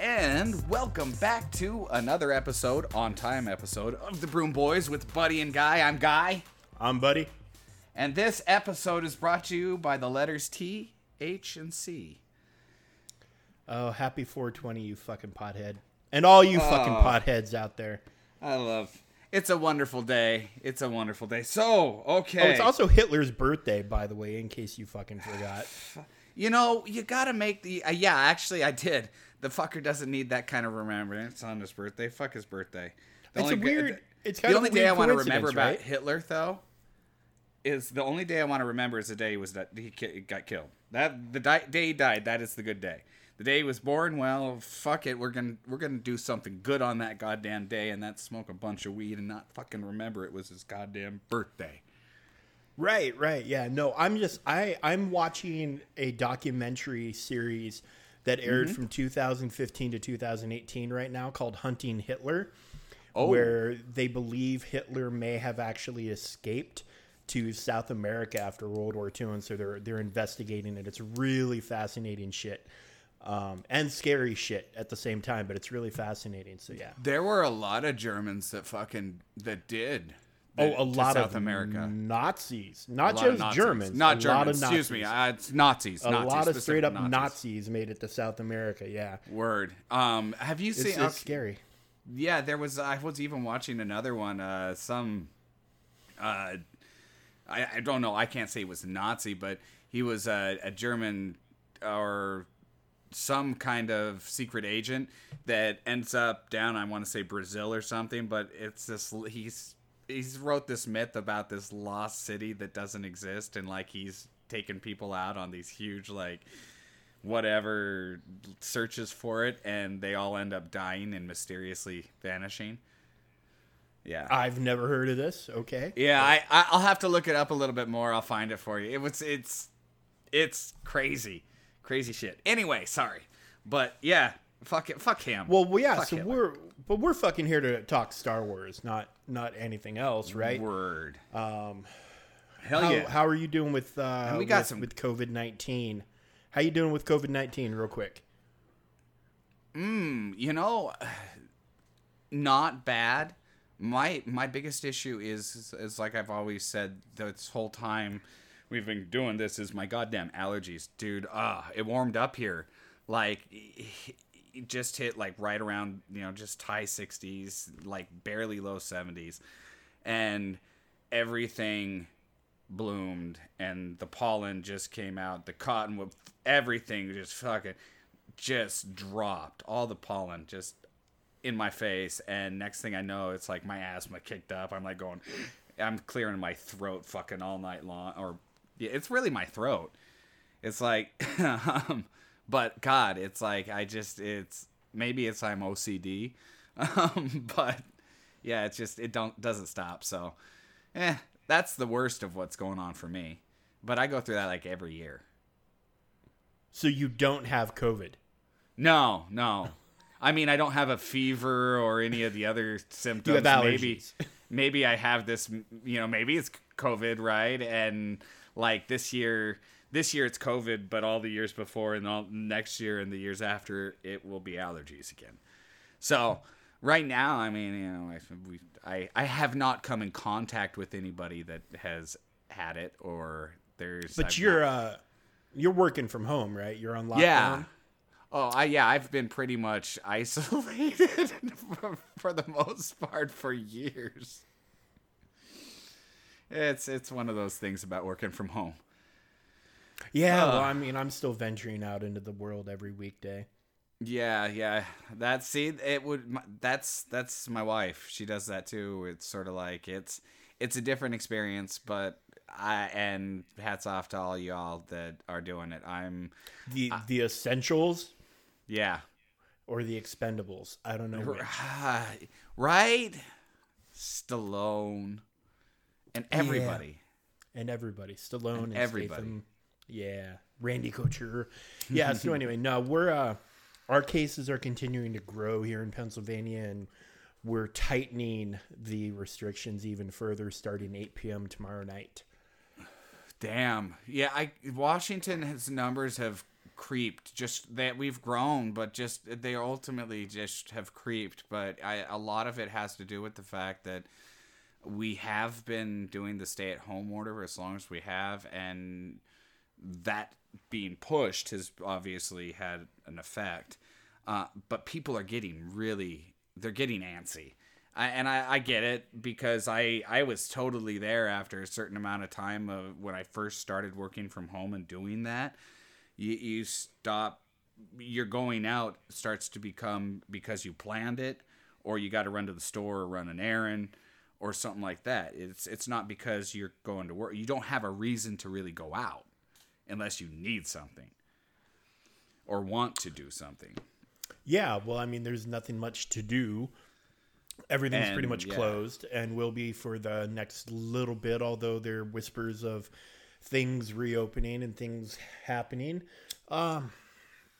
and welcome back to another episode, on time episode of the Broom Boys with Buddy and Guy. I'm Guy, I'm Buddy. and this episode is brought to you by the letters T, H, and C. Oh, happy 420, you fucking pothead. And all you fucking Oh. potheads out there. I love. It's a wonderful day. It's a wonderful day. So, okay. Oh, it's also Hitler's birthday, by the way, in case you fucking forgot. You know, you gotta make the. Uh, yeah, actually, I did. The fucker doesn't need that kind of remembrance on his birthday. Fuck his birthday. The It's g- weird- it's the only day I want to remember about? Hitler, though, is the only day I want to remember is the day he was that he got killed. That the di- day he died. That is the good day. The day he was born. Well, fuck it. We're gonna we're gonna do something good on that goddamn day, and that smoke a bunch of weed and not fucking remember it was his goddamn birthday. Right, right. Yeah, no, I'm just I I'm watching a documentary series that aired Mm-hmm. from 2015 to 2018 right now called Hunting Hitler. Oh. Where they believe Hitler may have actually escaped to South America after World War II, and so they're they're investigating it. It's really fascinating shit, um, and scary shit at the same time. But it's really fascinating. So yeah, There were a lot of Germans that fucking that did. Oh, a lot South of America. Nazis, not just Nazis. Germans, not a Germans. Excuse me, uh, it's Nazis. a Nazis, lot of straight up Nazis. Nazis. made it to South America. Yeah, Word. Um, have you it's, seen? it's okay, scary. Yeah, there was. I was even watching another one. Uh, some. Uh, I, I don't know. I can't say it was Nazi, but he was a, a German or some kind of secret agent that ends up down. I want to say Brazil or something, but it's this. He's he's wrote this myth about this lost city that doesn't exist, and like he's taken people out on these huge like whatever searches for it, and they all end up dying and mysteriously vanishing. Yeah. I've never heard of this. Okay, Yeah, I I'll have to look it up a little bit more. I'll find it for you. It was it's it's crazy, crazy shit. Anyway, sorry, but yeah, fuck it, fuck him. well, well, yeah. Fuck So Hitler. we're but we're fucking here to talk Star Wars, not not anything else, right? Word. Um, Hell how, yeah. how are you doing with uh, we got with, some- with COVID nineteen? How you doing with COVID nineteen, real quick? Mm, you know, not bad. My my biggest issue is, is like I've always said this whole time we've been doing this is my goddamn allergies, dude. Ah, it warmed up here, like just hit like right around you know just high sixties, like barely low seventies, and everything bloomed and the pollen just came out. The cottonwood everything just fucking just dropped. All the pollen just in my face. And next thing i know it's like my asthma kicked up. I'm like going i'm clearing my throat fucking all night long or yeah it's really my throat. It's like um, but god it's like i just it's maybe it's i'm ocd um, but yeah it's just it don't doesn't stop. So eh that's the worst of what's going on for me. But i go through that like every year. So you don't have COVID? no no. I mean i don't have a fever or any of the other symptoms. Maybe maybe i have this you know maybe it's covid right? And like this year this year it's covid but all the years before and all next year and the years after it will be allergies again so right now i mean you know I, we, I i have not come in contact with anybody that has had it or there's But I've you're not- uh, you're working from home, right? You're on lockdown. yeah. Oh, I yeah, I've been pretty much isolated for, for the most part for years. It's it's one of those things about working from home. Yeah. Uh. well, I mean, I'm still venturing out into the world every weekday. Yeah, yeah. That's see, it would. That's that's my wife. She does that too. It's sort of like it's it's a different experience, but I and hats off to all y'all that are doing it. I'm The the essentials yeah. or the expendables? I don't know. Which. right? Stallone and everybody. and everybody, Stallone, and, everybody. Statham. Yeah, Randy Couture. Yeah. so anyway, no, we're uh, our cases are continuing to grow here in Pennsylvania, and we're tightening the restrictions even further, starting 8 p.m. tomorrow night. Damn. Yeah, I Washington's numbers have creeped. Just that we've grown, but just they ultimately just have creeped. But I, a lot of it has to do with the fact that we have been doing the stay at home order as long as we have, and that being pushed has obviously had an effect. Uh, but people are getting really, they're getting antsy. I, and I, I get it because I, I was totally there after a certain amount of time of when I first started working from home and doing that. You, you stop, you're going out starts to become because you planned it or you got to run to the store or run an errand or something like that. It's it's not because you're going to work. You don't have a reason to really go out unless you need something or want to do something. Yeah, well, I mean, there's nothing much to do. Everything's And, pretty much yeah. closed and will be for the next little bit, although there are whispers of things reopening and things happening. Um,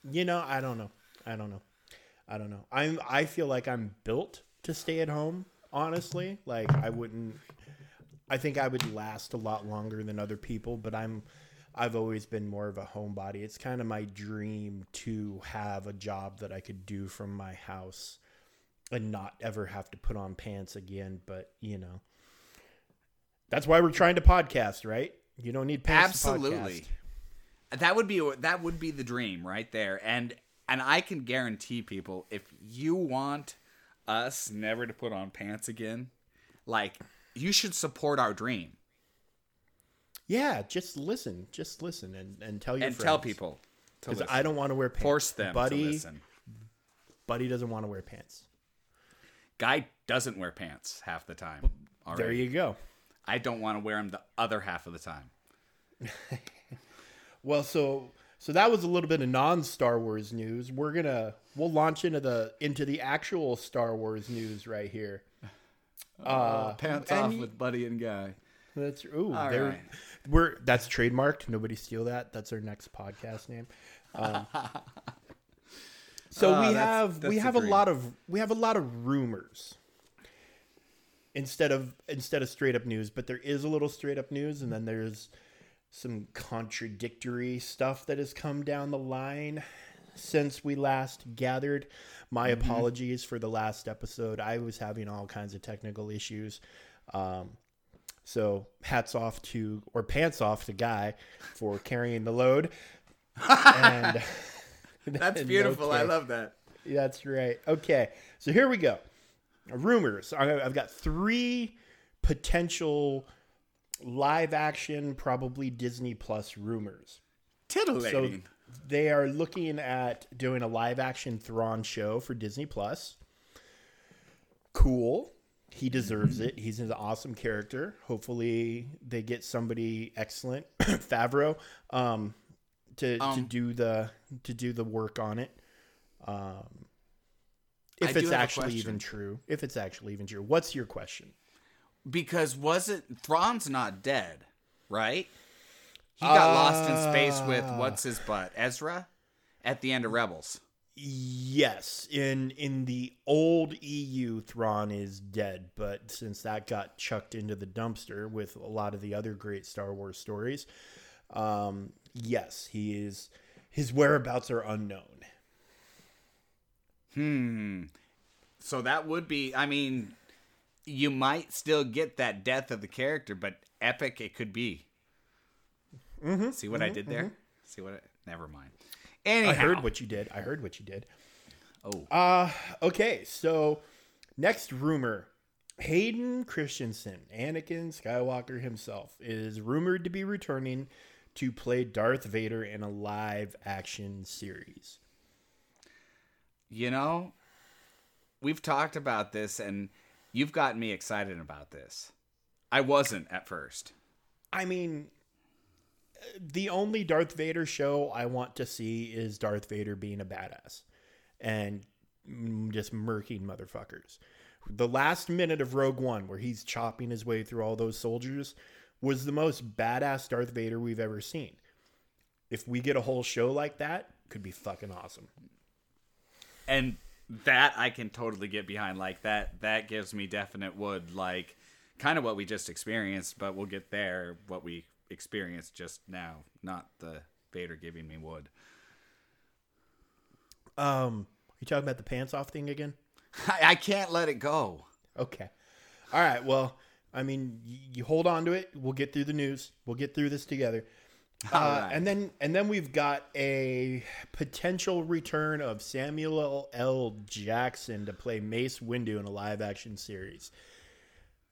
you know, I don't know. I don't know. I don't know. I'm I feel like I'm built to stay at home, honestly. Like I wouldn't I think I would last a lot longer than other people, but I'm I've always been more of a homebody. It's kind of my dream to have a job that I could do from my house and not ever have to put on pants again, but you know. That's why we're trying to podcast, right? You don't need pants Absolutely. That would be that would be the dream right there. And and I can guarantee people if you want us never to put on pants again, like you should support our dream Yeah, just listen. Just listen and, and tell your and friends. tell people Because. I don't want to wear pants. force them Buddy, to listen. Buddy doesn't want to wear pants. Guy doesn't wear pants half the time. There you go. I don't want to wear them the other half of the time. Well, so so that was a little bit of non Star Wars news. We're gonna we'll launch into the into the actual Star Wars news right here. Uh, pants off with Buddy and Guy. That's ooh, right. we're that's trademarked. Nobody steal that. That's our next podcast name. Um, so Ah, we that's- have that's we have a dream. lot of we have a lot of rumors instead of instead of straight up news. But there is a little straight up news, and then there's some contradictory stuff that has come down the line since we last gathered. My Mm-hmm. apologies for the last episode. I was having all kinds of technical issues. Um, so hats off to or pants off to Guy for carrying the load. and That's beautiful. I love that. That's right. Okay, so here we go. Rumors. I- I've got three potential live action, probably Disney Plus rumors. So they are looking at doing a live action Thrawn show for Disney Plus. Cool. He deserves it. He's an awesome character. Hopefully they get somebody excellent, Favreau, um, to to Um, do the to do the work on it. Um, if do it's actually even true. If it's actually even true. What's your question? Because was it Thrawn's not dead, right? He got lost in space with Ah. what's his butt, Ezra, at the end of Rebels. Yes, in in the old EU, Thrawn is dead, but since that got chucked into the dumpster with a lot of the other great Star Wars stories, um, yes, he is. His whereabouts are unknown. Hmm. So that would be. I mean, you might still get that death of the character, but epic it could be. Mm-hmm, See what I did there? See what? I, never mind. Anyhow, I heard what you did. I heard what you did. Oh, Uh okay, so next rumor. Hayden Christensen, Anakin Skywalker himself, is rumored to be returning to play Darth Vader in a live action series. you know, we've talked about this, and you've gotten me excited about this. I wasn't at first. I mean, the only Darth Vader show I want to see is Darth Vader being a badass and just murking motherfuckers. The last minute of Rogue One, where he's chopping his way through all those soldiers, was the most badass Darth Vader we've ever seen. If we get a whole show like that, could be fucking awesome. and that I can totally get behind. Like that, that gives me definite wood. Like kind of what we just experienced, but we'll get there. What we experienced just now, not the Vader giving me wood. Um, you talking about the pants off thing again? I, I can't let it go. Okay. All right. Well, I mean, y- you hold on to it. We'll get through the news. We'll get through this together. Uh, right. And then, and then we've got a potential return of Samuel L. Jackson to play Mace Windu in a live-action series.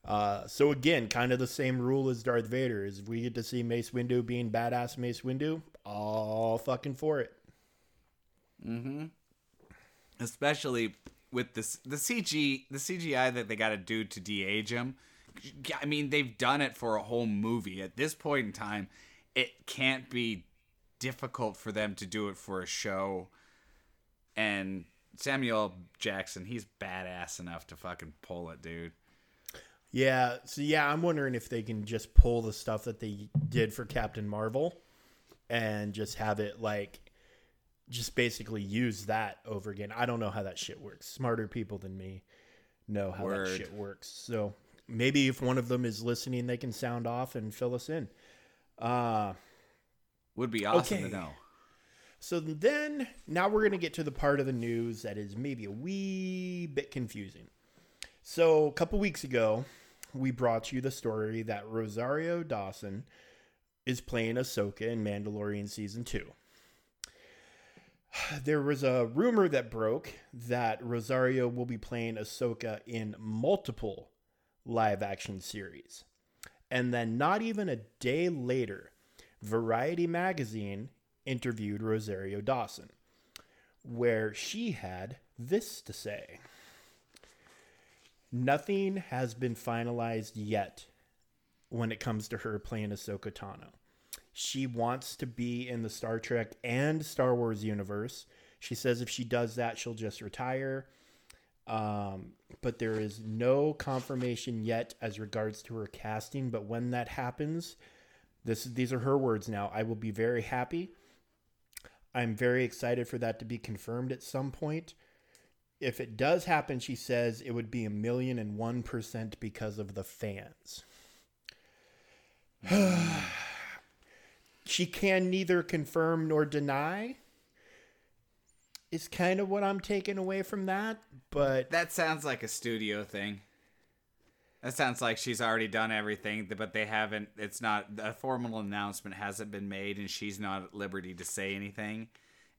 Uh, so again, kind of the same rule as Darth Vader is we get to see Mace Windu being badass Mace Windu, all fucking for it. Mm-hmm. Especially with this the CG the CGI that they got to do to de-age him. I mean, they've done it for a whole movie. At this point in time, it can't be difficult for them to do it for a show. And Samuel Jackson, he's badass enough to fucking pull it, dude. Yeah, so yeah, I'm wondering if they can just pull the stuff that they did for Captain Marvel and just have it like just basically use that over again. I don't know how that shit works. Smarter people than me know how Word. that shit works. So maybe if one of them is listening, they can sound off and fill us in. Uh Would be awesome Okay. to know. so then now we're going to get to the part of the news that is maybe a wee bit confusing. So a couple weeks ago, we brought you the story that Rosario Dawson is playing Ahsoka in Mandalorian season 2. There was a rumor that broke that Rosario will be playing Ahsoka in multiple live action series. And then not even a day later, Variety magazine interviewed Rosario Dawson, where she had this to say Nothing has been finalized yet when it comes to her playing Ahsoka Tano. She wants to be in the Star Trek and Star Wars universe. She says if she does that, she'll just retire. Um, but there is no confirmation yet as regards to her casting. But when that happens, this these are her words now. I will be very happy. I'm very excited for that to be confirmed at some point. If it does happen, she says it would be a million and one percent because of the fans. she can neither confirm nor deny. Is kind of what I'm taking away from that, but That sounds like a studio thing. That sounds like she's already done everything, but they haven't. It's not a formal announcement hasn't been made, and she's not at liberty to say anything.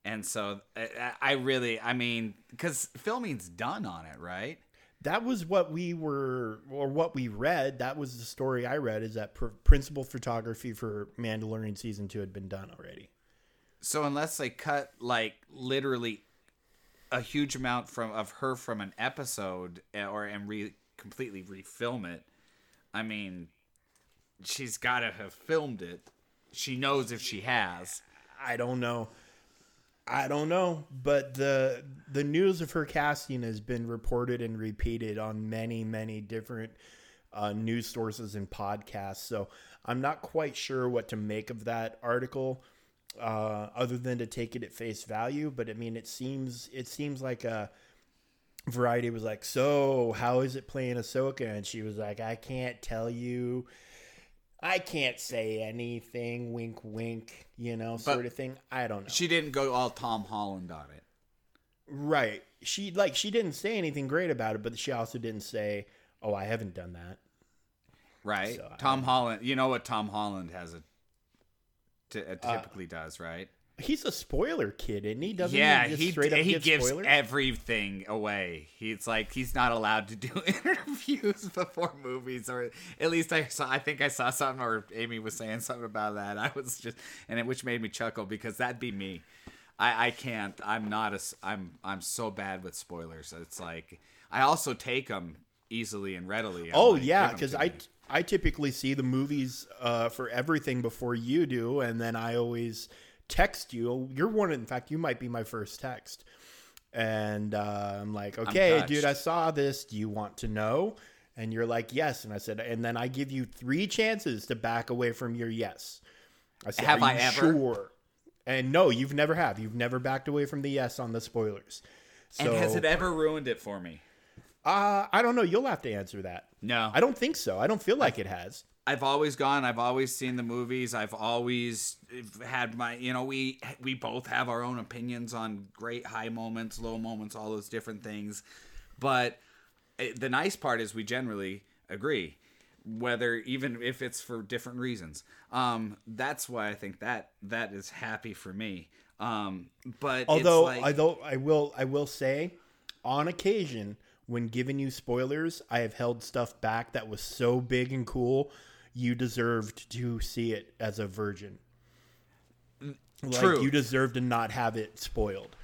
And so I, I really, I mean, because filming's done on it, right? that was what we were or what we read that was the story i read is that pr- principal photography for mandalorian season 2 had been done already So unless they cut like literally a huge amount from of her from an episode eh, or and re completely refilm it, I mean, she's got to have filmed it. She knows if she has. i don't know i don't know but the the news of her casting has been reported and repeated on many many different uh, news sources and podcasts so i'm not quite sure what to make of that article uh, other than to take it at face value but i mean it seems it seems like a Variety was like, "So, how is it playing Ahsoka?" And she was like, "I can't tell you. I can't say anything. Wink, wink. You know, sort of thing. I don't know." She didn't go all Tom Holland on it. right? She like she didn't say anything great about it, but she also didn't say, "Oh, I haven't done that." Right? So, I Tom Holland. You know what Tom Holland has a t- uh, typically does, right? He's a spoiler kid, isn't he? Doesn't yeah, he? He straight up he give gives spoilers? everything away. He's like he's not allowed to do interviews before movies, or at least I saw. I think I saw something, or Amy was saying something about that. I was just, and it which made me chuckle because that'd be me. I I can't. I'm not a. I'm I'm so bad with spoilers. It's like I also take them easily and readily. I'm Oh like, yeah, because I me. I typically see the movies uh, for everything before you do, and then I always text you. You're one. In fact, you might be my first text, and uh, I'm like, okay, dude. I saw this. Do you want to know? And you're like, yes. And I said, and then I give you three chances to back away from your yes. I said, Have "Are I ever?" Sure. And no, you've never have. You've never backed away from the yes on the spoilers. So, and has it ever ruined it for me? uh, I don't know. You'll have to answer that. No. I don't think so. I don't feel like it has. I've always gone. I've always seen the movies. I've always had my, you know, we we both have our own opinions on great high moments, low moments, all those different things. But eh, the nice part is we generally agree, whether even if it's for different reasons. Um, that's why I think that that is happy for me. Um, but it's Although, like, although I will, I will say, on occasion, when giving you spoilers, I have held stuff back that was so big and cool, you deserved to see it as a virgin. Like True. you deserve to not have it spoiled.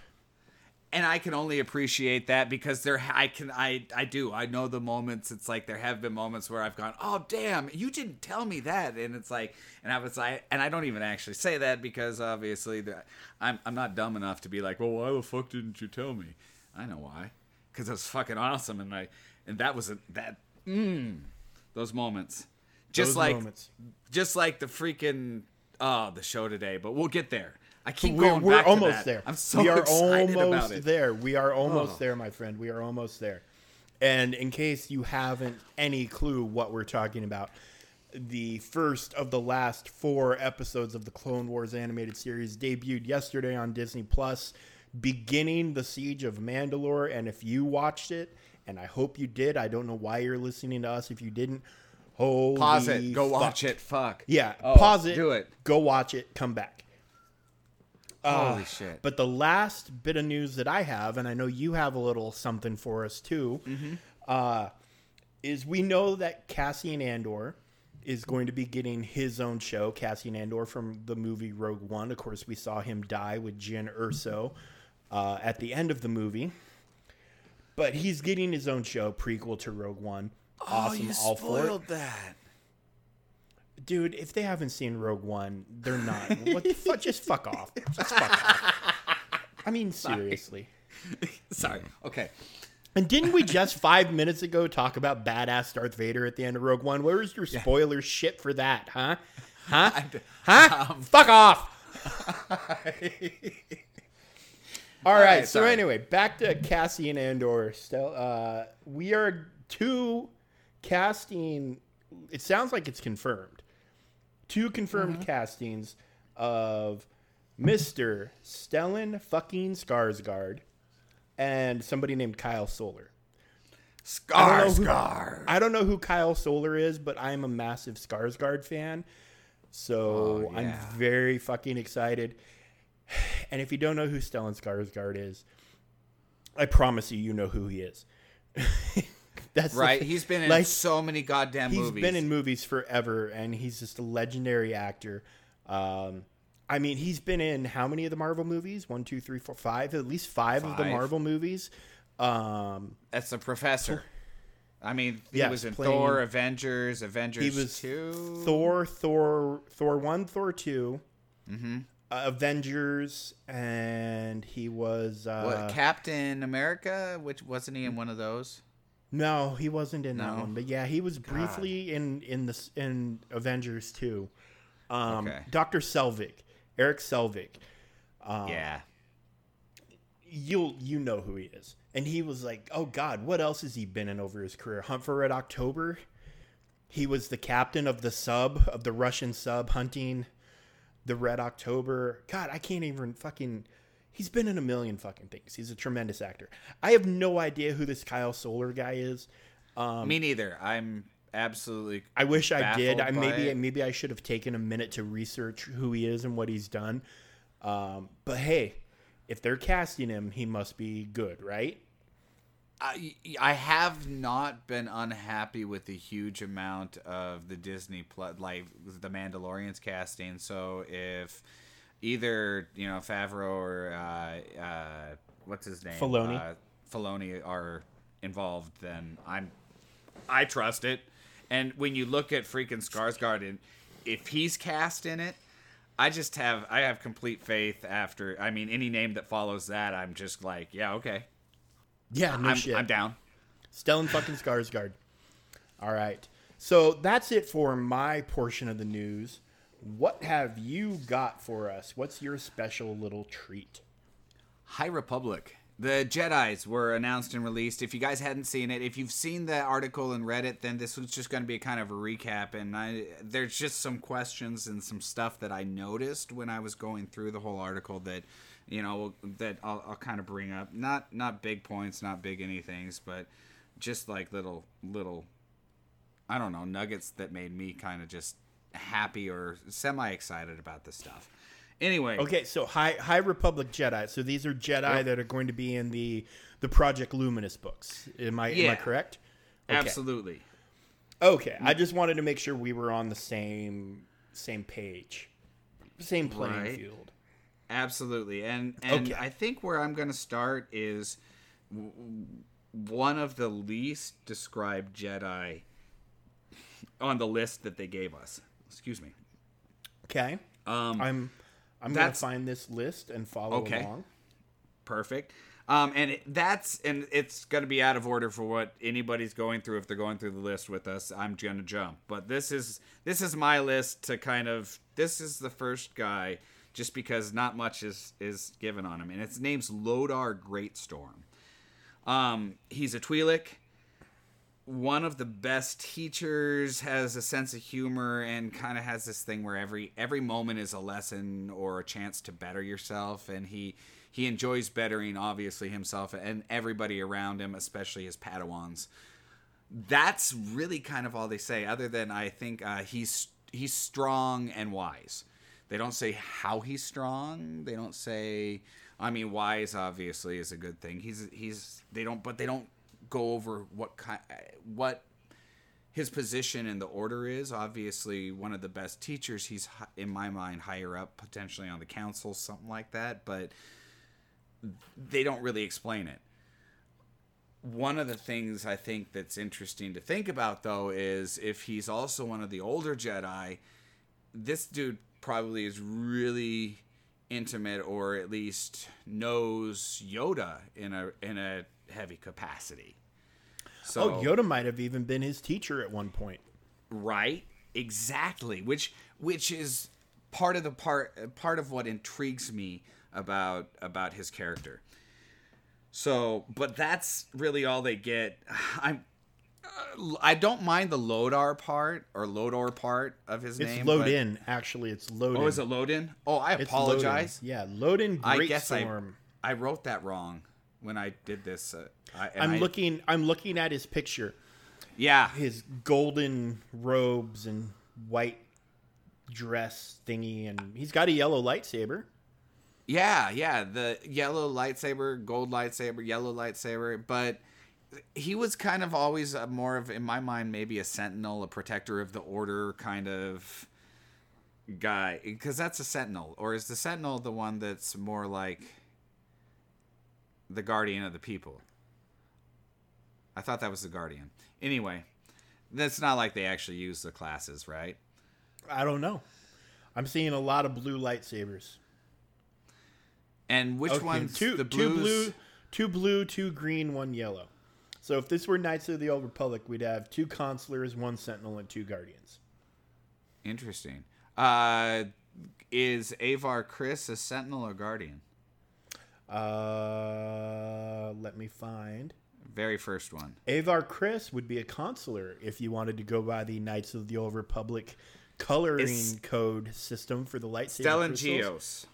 and I can only appreciate that because there I can I I do. I know the moments. It's like there have been moments where I've gone oh damn you didn't tell me that. And it's like and I was like and I don't even actually say that because obviously the, I'm I'm not dumb enough to be like well why the fuck didn't you tell me? I know why. Because it was fucking awesome. And I and that was a, that mm, those moments just Those like moments. just like the freaking oh the show today but we'll get there. I keep We're, going we're back to almost that. there. I'm so we are excited almost about it. there. We are almost Oh. there, my friend. We are almost there. And in case you haven't any clue what we're talking about, the first of the last four episodes of the Clone Wars animated series debuted yesterday on Disney Plus, beginning the siege of Mandalore. And if you watched it, and I hope you did, I don't know why you're listening to us if you didn't. Holy Pause it. Go fuck. watch it. Fuck. Yeah, Oh, pause it. Do it. Go watch it. Come back. Holy Uh, shit. But the last bit of news that I have, and I know you have a little something for us too, Mm-hmm. uh, is we know that Cassian Andor is going to be getting his own show. Cassian Andor from the movie Rogue One. Of course, we saw him die with Jyn Erso uh, at the end of the movie. But he's getting his own show, prequel to Rogue One. Awesome, all for it. that. Dude, if they haven't seen Rogue One, they're not. What the fuck? Just fuck off. Just fuck off. I mean, seriously. Sorry. Okay. And didn't we just five minutes ago talk about badass Darth Vader at the end of Rogue One? Where is your spoiler shit for that, huh? Huh? Huh? Um, Fuck off. All right. right, so anyway, back to Cassian Andor. Still, uh, we are two casting. It sounds like it's confirmed. Two confirmed Mm-hmm. castings of Mister Stellan fucking Skarsgård and somebody named Kyle Soller. Scar, know. I don't know who Kyle Soller is, but I'm a massive Skarsgård fan. So Oh, I'm very fucking excited. And if you don't know who Stellan Skarsgård is, I promise you, you know who he is. That's Right. thing. He's been in Like, so many goddamn He's movies. He's been in movies forever, and he's just a legendary actor. Um, I mean, he's been in how many of the Marvel movies? One, two, three, four, five. At least five, of the Marvel movies. Um, That's the professor. I mean, he Yes, was in playing- Thor, Avengers, Avengers he was 2. Thor, Thor, Thor one, Thor 2 Mm-hmm. uh, Avengers, and he was uh, what, Captain America? Which wasn't he in one of those? No, he wasn't in that No? one, but yeah, he was briefly in in the in Avengers too. Um, Okay. Doctor Selvig, Eric Selvig. Um, yeah. you'll you know who he is, and he was like, oh God, what else has he been in over his career? Hunt for Red October. He was the captain of the sub of the Russian sub hunting the Red October. God, I can't even fucking. He's been in a million fucking things. He's a tremendous actor. I have no idea who this Kyle Soller guy is. Um, Me neither. I'm absolutely. I wish I did. I maybe it. maybe I should have taken a minute to research who he is and what he's done. Um, but hey, if they're casting him, he must be good, right? I, I have not been unhappy with the huge amount of the Disney plus like the Mandalorian's casting. So if either you know Favreau or uh, uh, what's his name Filoni. uh, Filoni are involved, then I'm I trust it. And when you look at freaking Skarsgård, and if he's cast in it, I just have I have complete faith. After I mean, any name that follows that, I'm just like, yeah, okay, Yeah, no I'm, shit. I'm down. Stellan fucking Skarsgård. All right. So that's it for my portion of the news. What have you got for us? What's your special little treat? High Republic The Jedi's were announced and released. If you guys hadn't seen it, if you've seen the article and read it, then this was just going to be kind of a recap. And I, there's just some questions and some stuff that I noticed when I was going through the whole article that, you know, that I'll, I'll kind of bring up. Not not big points, not big anythings, but just like little little, I don't know, nuggets that made me kind of just happy or semi excited about this stuff. Anyway, Okay, so High High Republic Jedi. So these are Jedi Yep. that are going to be in the the Project Luminous books. Am I am I correct? Okay. absolutely. Okay, I just wanted to make sure we were on the same same page, same playing Right. field. Absolutely, and and Okay. I think where I'm going to start is one of the least described Jedi on the list that they gave us. Excuse me. Okay, Um, I'm I'm gonna That's- find this list and follow Okay. along. perfect. Um, and it, that's and it's going to be out of order for what anybody's going through if they're going through the list with us. I'm going to jump, but this is this is my list to kind of this is the first guy just because not much is is given on him, and his name's Lodar Greatstorm. Um, he's a Twi'lek, one of the best teachers, has a sense of humor, and kind of has this thing where every every moment is a lesson or a chance to better yourself, and he he enjoys bettering obviously himself and everybody around him, especially his Padawans. That's really kind of all they say, other than I think uh, he's he's strong and wise. They don't say how he's strong. They don't say. I mean, wise obviously is a good thing. He's he's they don't, but they don't go over what kind what his position in the order is. Obviously, one of the best teachers. He's in my mind higher up, potentially on the council, something like that. But they don't really explain it. One of the things I think that's interesting to think about, though, is if he's also one of the older Jedi, this dude probably is really intimate, or at least knows Yoda in a in a heavy capacity. So, Oh, Yoda might have even been his teacher at one point. right exactly which which is part of the part part of what intrigues me about about his character so but that's really all they get i'm uh, I don't mind the Lodar part or Lodor part of his It's name. load but- in. Actually, it's load in. Oh, is it load in? Oh, I apologize. Load in. Yeah, load in. I Great guess I, I wrote that wrong when I did this. Uh, I, I'm I- looking. I'm looking at his picture. Yeah, His golden robes and white dress thingy, and he's got a yellow lightsaber. Yeah, yeah, the yellow lightsaber, gold lightsaber, yellow lightsaber, but he was kind of always a more of in my mind maybe a sentinel, a protector of the order kind of guy because that's a sentinel or is the sentinel the one that's more like the guardian of the people? I thought that was the guardian. Anyway, that's not like they actually use the classes, right? I don't know. I'm seeing a lot of blue lightsabers. And which Okay, one's two, the two blue, two blue, two green, one yellow. So if this were Knights of the Old Republic, we'd have two consulars, one sentinel, and two guardians. Interesting. Uh, is Avar Kriss a Sentinel or Guardian? Uh, let me find. Very first one. Avar Kriss would be a consular if you wanted to go by the Knights of the Old Republic coloring Is- code system for the lightsaber. Stellan crystals.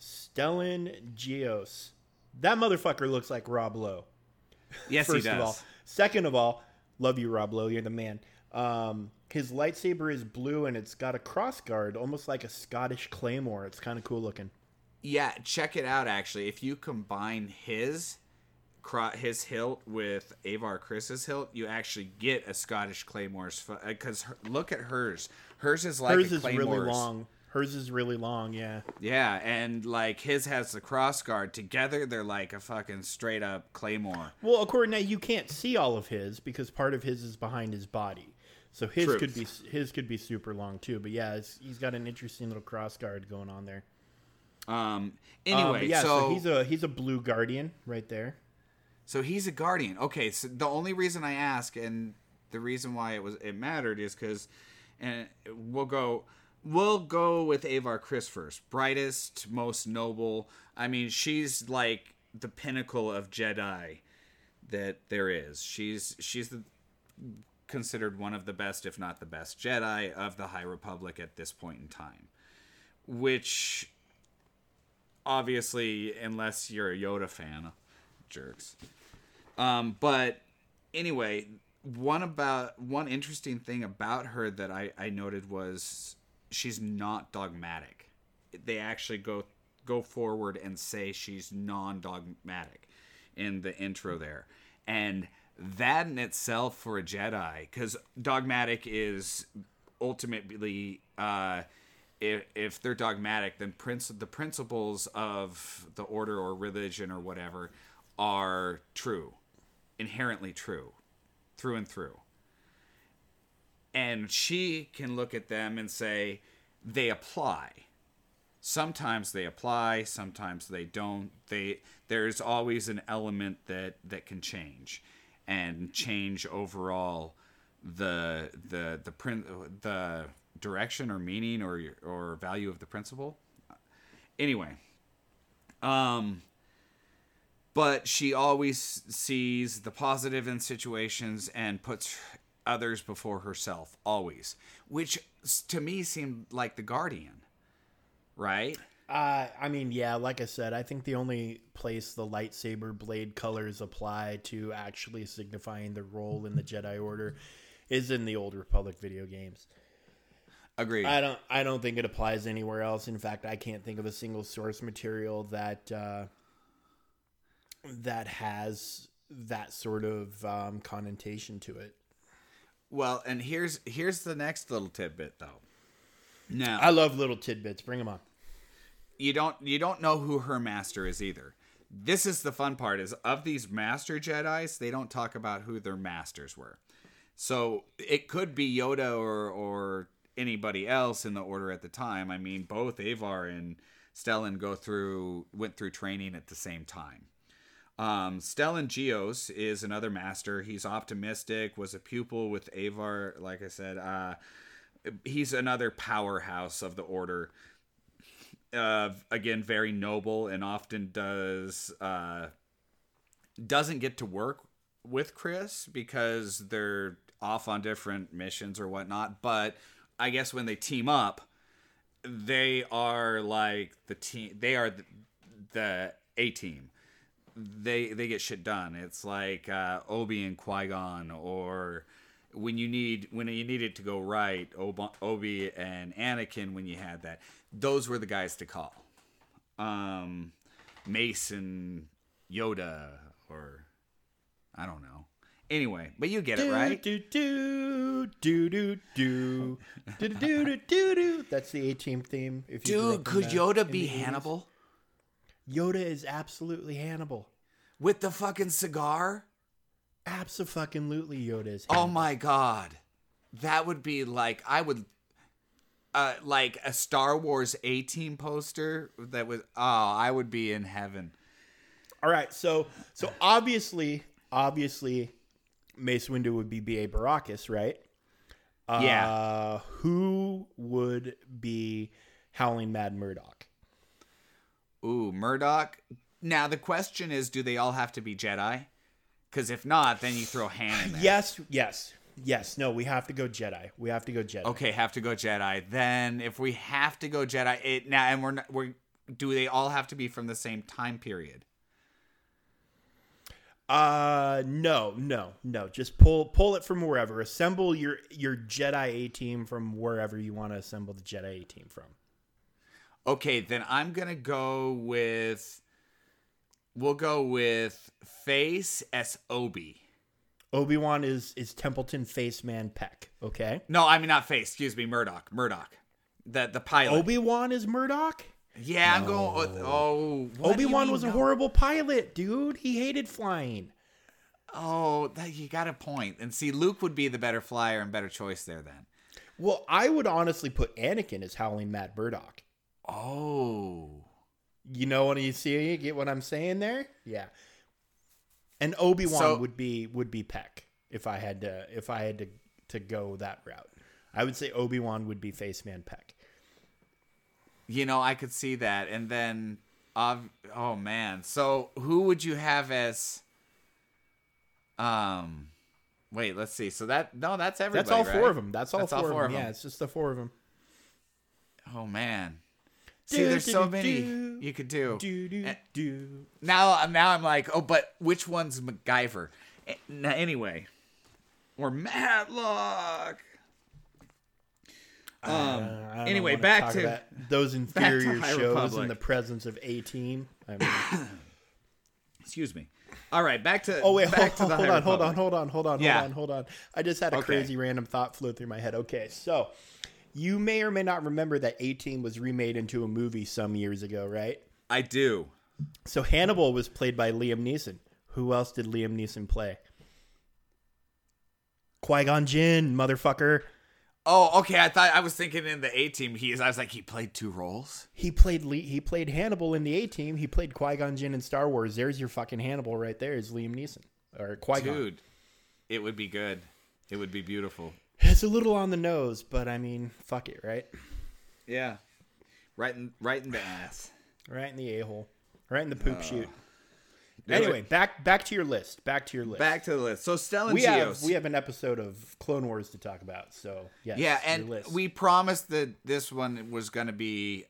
Gios. Stellan Gios. That motherfucker looks like Rob Lowe. Yes, First he does. of all, second of all, love you, Rob Lowe. You're the man. Um, his lightsaber is blue and it's got a cross guard, almost like a Scottish claymore. It's kind of cool looking. Yeah, check it out. Actually, if you combine his his hilt with Avar Kriss's hilt, you actually get a Scottish Claymore's. Because uh, look at hers. Hers is like Hers a is really long. Hers is really long. Yeah. Yeah, and like his has the cross guard. Together, they're like a fucking straight up Claymore. Well, according to you can't see all of his because part of his is behind his body. So his Truth. could be his could be super long too. But yeah, it's, he's got an interesting little cross guard going on there. Um. Um, Anyway, but yeah, so, so he's a he's a blue guardian right there. So he's a guardian. Okay, so the only reason I ask and the reason why it was it mattered is because, and we'll go we'll go with Avar Kriss first. Brightest, most noble. I mean, she's like the pinnacle of Jedi that there is. She's she's the considered one of the best, if not the best, Jedi of the High Republic at this point in time. Which, obviously, unless you're a Yoda fan, jerks. Um, but anyway, one about one interesting thing about her that I, I noted was she's not dogmatic. They actually go go forward and say she's non-dogmatic in the intro there, and that in itself for a Jedi, because dogmatic is ultimately. Uh, if, if they're dogmatic, then princ- the principles of the order or religion or whatever are true, inherently true, through and through. And she can look at them and say, they apply. Sometimes they apply, sometimes they don't. They there's always an element that that can change and change overall the the the print the direction or meaning or or value of the principle. Anyway, um but she always sees the positive in situations and puts others before herself always, which to me seemed like the guardian, right? Uh, I mean, yeah, like I said, I think the only place the lightsaber blade colors apply to actually signifying the role in the Jedi Order is in the old Republic video games. Agreed. I don't. I don't think it applies anywhere else. In fact, I can't think of a single source material that uh, that has that sort of um, connotation to it. well, and here's here's the next little tidbit though. Now, I love little tidbits. Bring them on. you don't you don't know who her master is either. This is the fun part is of these master Jedi's, they don't talk about who their masters were. So it could be Yoda or or anybody else in the order at the time. I mean, both Avar and Stellan go through went through training at the same time. Um, Stellan Gios is another master. He's optimistic, was a pupil with Avar, like I said. Uh, he's another powerhouse of the order uh, again very noble and often does uh, doesn't get to work with Kriss because they're off on different missions or whatnot. But I guess when they team up, they are like the team. They are the, the A team. They they get shit done. It's like uh, Obi and Qui Gon, or when you need when you need it to go right, Ob- Obi and Anakin. When you had that, those were the guys to call. Um, Mason, Yoda, or I don't know. Anyway, but you get it right. Do do do do do do do do do do. That's the A Team theme. If you grew Dude, up could the- Yoda in be the 80s. Hannibal Yoda is absolutely Hannibal. with the fucking cigar? Absolutely, Yoda is. Oh Hannibal. my god, that would be like I would, uh, like a Star Wars A Team poster that was. Oh, I would be in heaven. All right, so so obviously, obviously, Mace Windu would be B.A. Baracus, right? Yeah. Uh, who would be Howling Mad Murdock? Ooh, Murdock. Now the question is, do they all have to be Jedi? Because if not, then you throw Han in there. Yes, yes, yes. No, we have to go Jedi. We have to go Jedi. Okay, have to go Jedi. Then if we have to go Jedi, it now and we're not, we're do they all have to be from the same time period? Uh, no, no, no. Just pull pull it from wherever. Assemble your your Jedi A team from wherever you want to assemble the Jedi A team from. Okay, then I'm gonna go with. We'll go with Face S Obi. Obi Wan is is Templeton Face Man Peck. Okay. No, I mean not Face. Excuse me, Murdock. Murdock. The the pilot. Obi Wan is Murdock. Yeah, I'm going. With, oh, what do you Obi Wan was a horrible pilot, dude. He hated flying. Oh, that, you got a point. And see, Luke would be the better flyer and better choice there then. Well, I would honestly put Anakin as Howling Mad Murdock. Oh. You know what you see? You get what I'm saying there? Yeah. And Obi Wan So- would be would be Peck if I had to if I had to to go that route. I would say Obi Wan would be Face Man Peck. You know, I could see that. And then oh man. So who would you have as? Um, wait. Let's see. So that no, that's everybody. That's all right? four of them. That's all, That's four, all of four them. Yeah, it's just the four of them. Oh man. See, Do, there's do, so do, many you could do. Do do Eh, do. Now, now I'm like, oh, but which one's MacGyver? Eh, Now, anyway, or Matlock. Um. Uh, anyway, wanna back to those inferior shows Republic. in the presence of A Team. I mean, excuse me. All right, back to oh wait, back hold, to the hold on, hold on, hold on, hold on, Yeah. hold on, hold on. I just had a Okay. crazy random thought flow through my head. Okay, so you may or may not remember that A Team was remade into a movie some years ago, right? I do. So Hannibal was played by Liam Neeson. Who else did Liam Neeson play? Qui Gon Jinn, motherfucker. Oh, okay. I thought I was thinking in the A team. He is. I was like, he played two roles. He played Le- he played Hannibal in the A Team. He played Qui Gon Jinn in Star Wars. There's your fucking Hannibal right there. Is Liam Neeson or Qui Gon? Dude, it would be good. It would be beautiful. It's a little on the nose, but I mean, fuck it, right? Yeah, right in right in the ass. Right in the a hole, right in the poop chute. Do Anyway, it. back back to your list. Back to your list. back to the list. So Stellan we Gios. have we have an episode of Clone Wars to talk about. So yes, yeah, and we promised that this one was going to be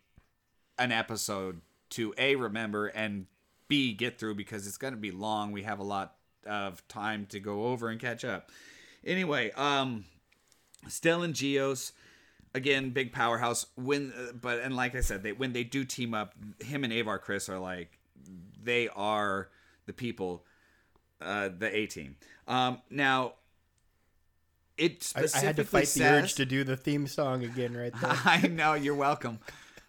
an episode to a remember and b get through because it's going to be long. We have a lot of time to go over and catch up. Anyway, um, Stellan Gios. Again, big powerhouse. When, uh, but and like I said, they when they do team up, him and Avar Kriss are like, they are the people, uh, the A team. Um, now, it I, I had to fight the urge to do the theme song again right there. I know. You're welcome.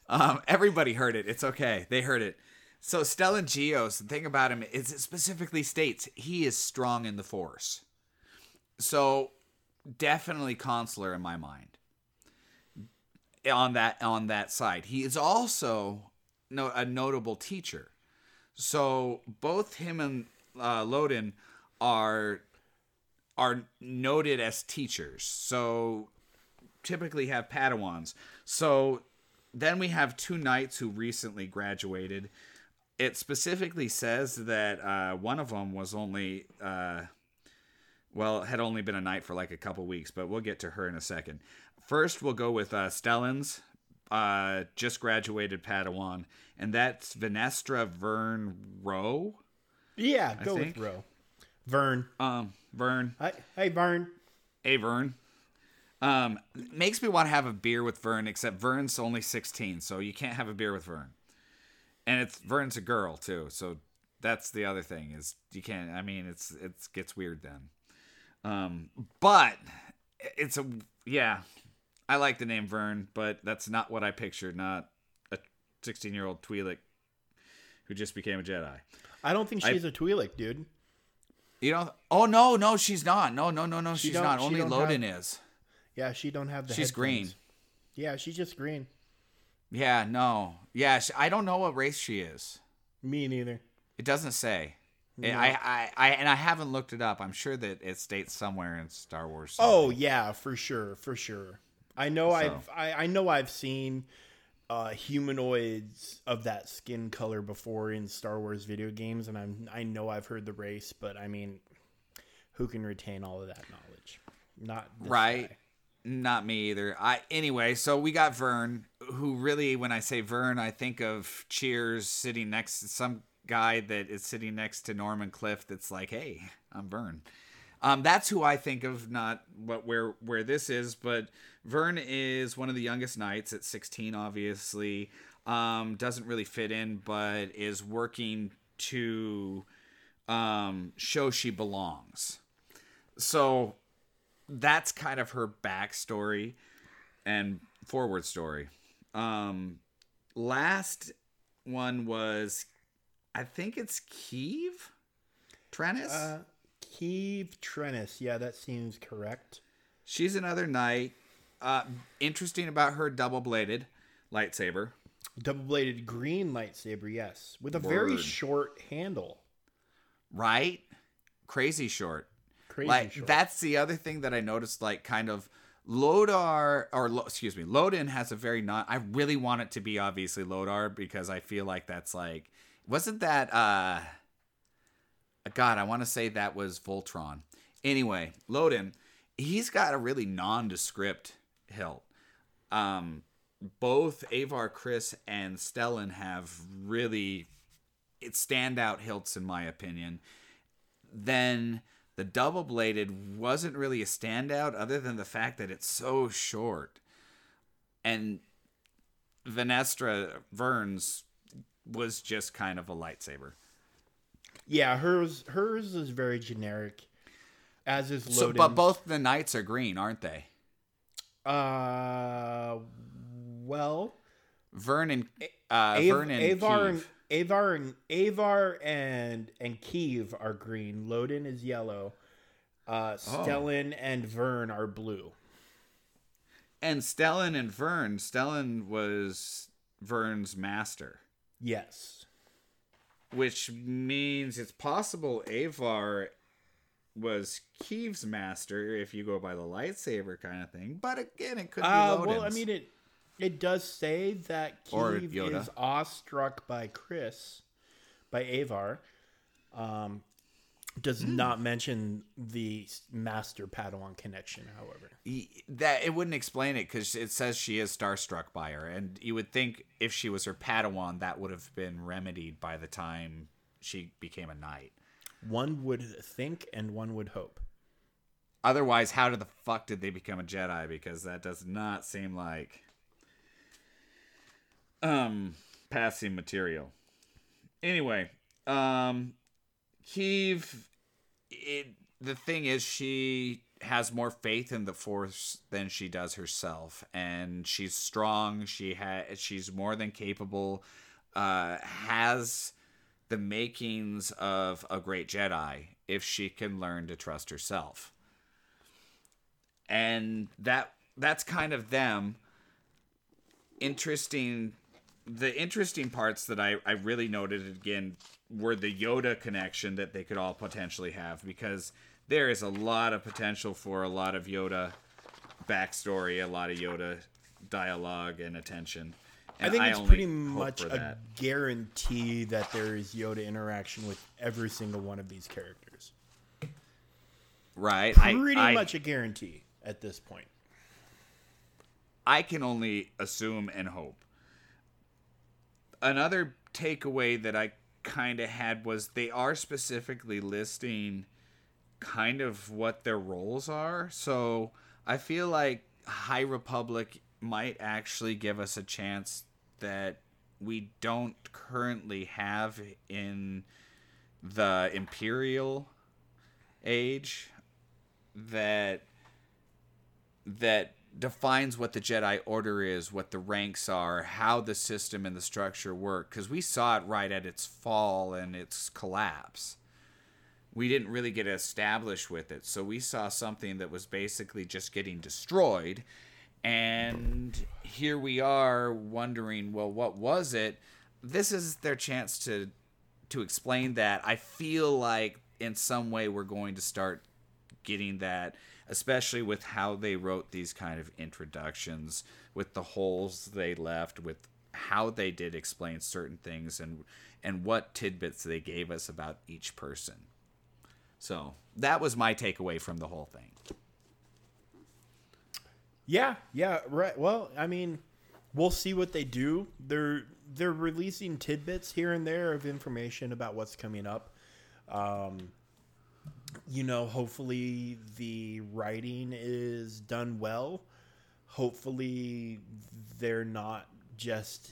Um, everybody heard it. It's okay. They heard it. So Stellan Gios, the thing about him is it specifically states he is strong in the force. So definitely consular in my mind. On that on that side, he is also no, a notable teacher. So both him and uh, Loden are are noted as teachers. So typically have Padawans. So then we have two knights who recently graduated. It specifically says that uh, one of them was only, uh, well, had only been a knight for like a couple weeks, but we'll get to her in a second. First, we'll go with uh, Stellan's, uh, just graduated Padawan, and that's Venestra Vern Rwoh. yeah, go think. with Ro. Vern. Um, Vern. Hi, hey Vern. Hey, Vern. Um, makes me want to have a beer with Vern, except Vern's only 16, so you can't have a beer with Vern. And it's Vern's a girl too, so that's the other thing is you can't. I mean, it's it gets weird then. Um, but it's a yeah. I like the name Vern, but that's not what I pictured. Not a 16 year old Twi'lek who just became a Jedi. I don't think she's a Twi'lek, dude. You know? Oh no, no, she's not. No, no, no, no, she's don't- she Only Loden have- is. Yeah, she don't have the. She's headphones. green. Yeah, she's just green. Yeah, no. Yeah, sh I don't know what race she is. Me neither. It doesn't say. I, I, I, and I haven't looked it up. I'm sure that it states somewhere in Star Wars. Oh yeah, for sure, for sure. I know So. I've I, I know I've seen uh, humanoids of that skin color before in Star Wars video games, and I'm I know I've heard the race, but I mean, who can retain all of that knowledge? Not right. guy. Not me either. I anyway. So we got Vern, who really, when I say Vern, I think of Cheers sitting next to some guy that is sitting next to Norman Cliff. That's like, hey, I'm Vern. Um, that's who I think of, not what where where this is, but Vern is one of the youngest knights at 16. Obviously, um, doesn't really fit in, but is working to um, show she belongs. So that's kind of her backstory and forward story. Um, last one was, I think it's Kiev Trennis. Uh, Keeve Trennis. Yeah, that seems correct. She's another knight. Uh, interesting about her double bladed lightsaber. Double bladed green lightsaber, yes, with a very short handle. right? Crazy short. Crazy like short. that's the other thing that I noticed. Like kind of Lodar, or Lo- excuse me, Loden has a very non. I really want it to be obviously Lodar because I feel like that's like, wasn't that? uh God, I want to say that was Voltron. Anyway, Loden, he's got a really nondescript hilt. Um, both Avar Kriss and Stellan have really standout hilts in my opinion. Then the double bladed wasn't really a standout other than the fact that it's so short. And Venestra Verns was just kind of a lightsaber. Yeah, hers hers is very generic. As is Loden's. So, but both the knights are green, aren't they? Uh, well, Vern and uh, Av- Vern and Avar and Avar and Avar and and Kiev are green. Loden is yellow. Uh, Oh. Stellan and Vern are blue. and Stellan and Vern. Stellan was Vern's master. Yes. Which means it's possible Avar was Keeve's master if you go by the lightsaber kind of thing. But again, it could be Uh, Loden's. well, I mean it. It does say that Or Kiev is awestruck by Kriss, by Avar. Um, does Hmm. not mention the master Padawan connection, however. That it wouldn't explain it because it says she is starstruck by her, and you would think if she was her Padawan, that would have been remedied by the time she became a knight. One would think, and one would hope. Otherwise, how did the fuck did they become a Jedi? Because that does not seem like um passing material. Anyway, um Keeve it the thing is she has more faith in the force than she does herself and she's strong. She has she's more than capable uh has the makings of a great jedi if she can learn to trust herself. And that that's kind of them. Interesting the interesting parts that I, I really noted again were the Yoda connection that they could all potentially have because there is a lot of potential for a lot of Yoda backstory, a lot of Yoda dialogue and attention. And I think it's pretty much a that. guarantee that there is Yoda interaction with every single one of these characters. right. Pretty I, I, much a guarantee at this point. I can only assume and hope. Another takeaway that I kind of had was they are specifically listing kind of what their roles are. So I feel like High Republic might actually give us a chance that we don't currently have in the Imperial age that that defines what the Jedi Order is, what the ranks are, how the system and the structure work. Because we saw it right at its fall and its collapse. We didn't really get established with it, so we saw something that was basically just getting destroyed. And here we are wondering, well, what was it? This is their chance to to explain that. I feel like in some way we're going to start getting that especially with how they wrote these kind of introductions with the holes they left with how they did explain certain things and and what tidbits they gave us about each person so that was my takeaway from the whole thing Yeah, yeah, right. Well, I mean, we'll see what they do. They're they're releasing tidbits here and there of information about what's coming up. Um, you know, hopefully the writing is done well. Hopefully they're not just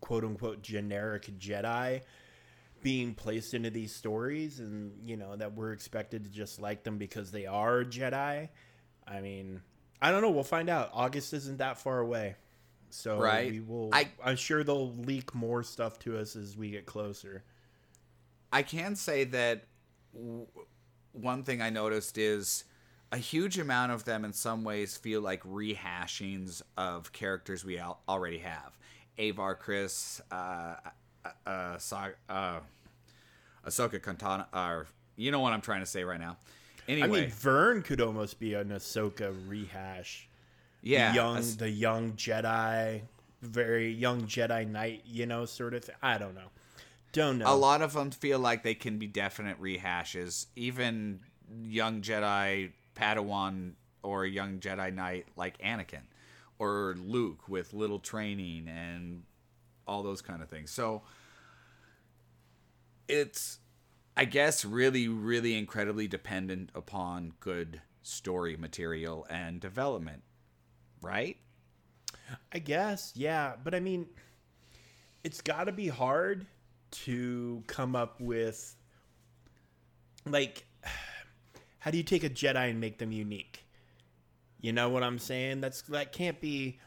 quote unquote generic Jedi being placed into these stories and you know that we're expected to just like them because they are Jedi. I mean, I don't know, we'll find out. August isn't that far away. So Right. we will I- I'm sure they'll leak more stuff to us as we get closer. I can say that one thing I noticed is a huge amount of them in some ways feel like rehashings of characters we al- already have. Avar Kriss, uh, uh, uh, Sa- uh, Ahsoka Kantana, or you know what I'm trying to say right now. I Anyway, mean, Vern could almost be an Ahsoka rehash. Yeah, the young the young Jedi, very young Jedi Knight, you know, sort of. Thing. I don't know, don't know. A lot of them feel like they can be definite rehashes. Even young Jedi Padawan or young Jedi Knight like Anakin or Luke with little training and all those kind of things. So it's I guess really really incredibly dependent upon good story material and development, right? I guess, yeah, but I mean, it's got to be hard to come up with like how do you take a Jedi and make them unique? You know what I'm saying? That's that can't be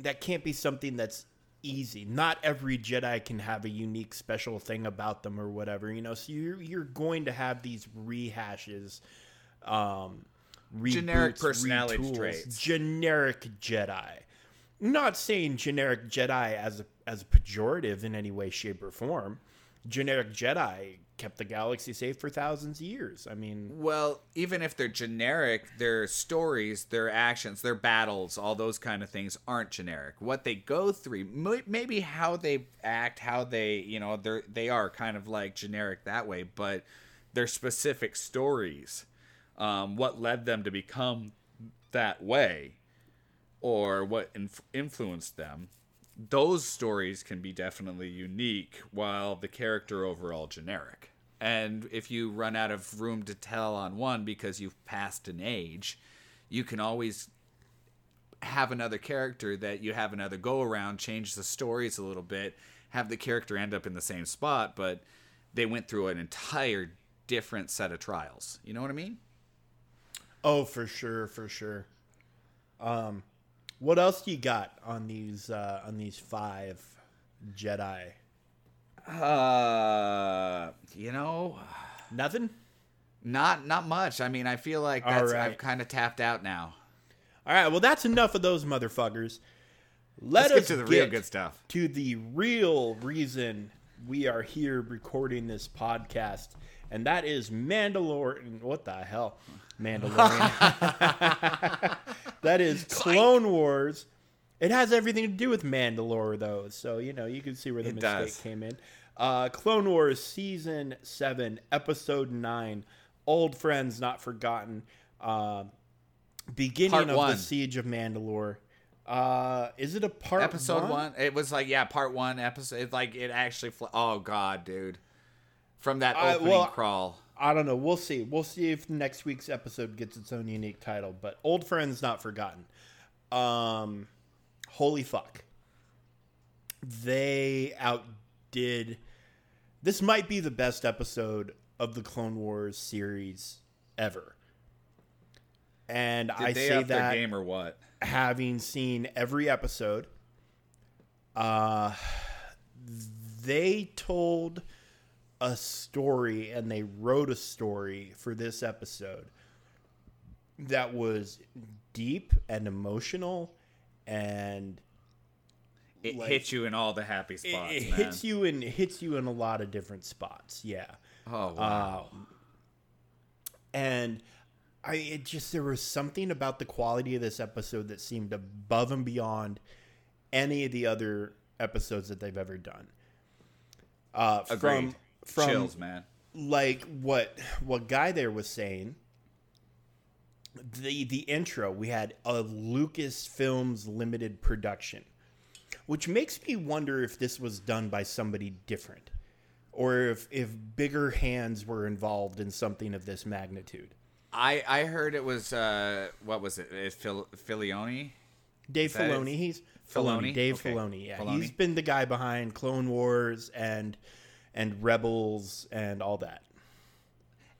that can't be something that's easy. Not every Jedi can have a unique special thing about them or whatever, you know. So you're you're going to have these rehashes um Generic reboots, personality retools, traits. Generic Jedi. Not saying generic Jedi as a as a pejorative in any way, shape, or form. Generic Jedi kept the galaxy safe for thousands of years. I mean, Well, even if they're generic, their stories, their actions, their battles, all those kind of things aren't generic. What they go through, maybe how they act, how they, you know, they they are kind of like generic that way, but their specific stories, um, what led them to become that way, or what inf- influenced them. Those stories can be definitely unique, while the character overall generic. And if you run out of room to tell on one because you've passed an age, you can always have another character that you have another go around, change the stories a little bit, have the character end up in the same spot, but they went through an entire different set of trials. You know what I mean? oh, for sure, for sure. Um, what else do you got on these uh, on these five Jedi? Uh, you know, Nothing. not not much. I mean, I feel like that's right. I've kind of tapped out now. All right. Well, that's enough of those motherfuckers. Let Let's us get to the real good stuff. to the real reason we are here recording this podcast, and that is Mandalorian. What the hell, Mandalorian? that is Clone Wars. It has everything to do with Mandalore, though, so you know you can see where the It mistake does. came in. Uh, Clone Wars season seven, episode nine. Old friends not forgotten. Uh, beginning Part of one. the siege of Mandalore. Uh, is it a part episode one? It was like yeah, part one episode. It's like it actually. Fl- oh god, dude! From that opening well, crawl. I don't know. We'll see. We'll see if next week's episode gets its own unique title. But old friends not forgotten. Um, holy fuck! They outdid. This might be the best episode of the Clone Wars series ever. And Did I they say that game or what? having seen every episode. Uh, they told a story and they wrote a story for this episode that was deep and emotional and It like- hit you in all the happy spots, it man. hits you in hits you in a lot of different spots yeah Oh wow! um, and I it just there was something about the quality of this episode that seemed above and beyond any of the other episodes that they've ever done. Uh, from from Chills, man. like what what guy there was saying. The the intro we had a Lucasfilms limited production, which makes me wonder if this was done by somebody different, or if if bigger hands were involved in something of this magnitude. I I heard it was uh what was it? Phil Filioni. Dave? Filoni, he's Filoni, Filoni? Dave Okay. Filoni. Yeah, Filoni. he's been the guy behind Clone Wars and and Rebels and all that.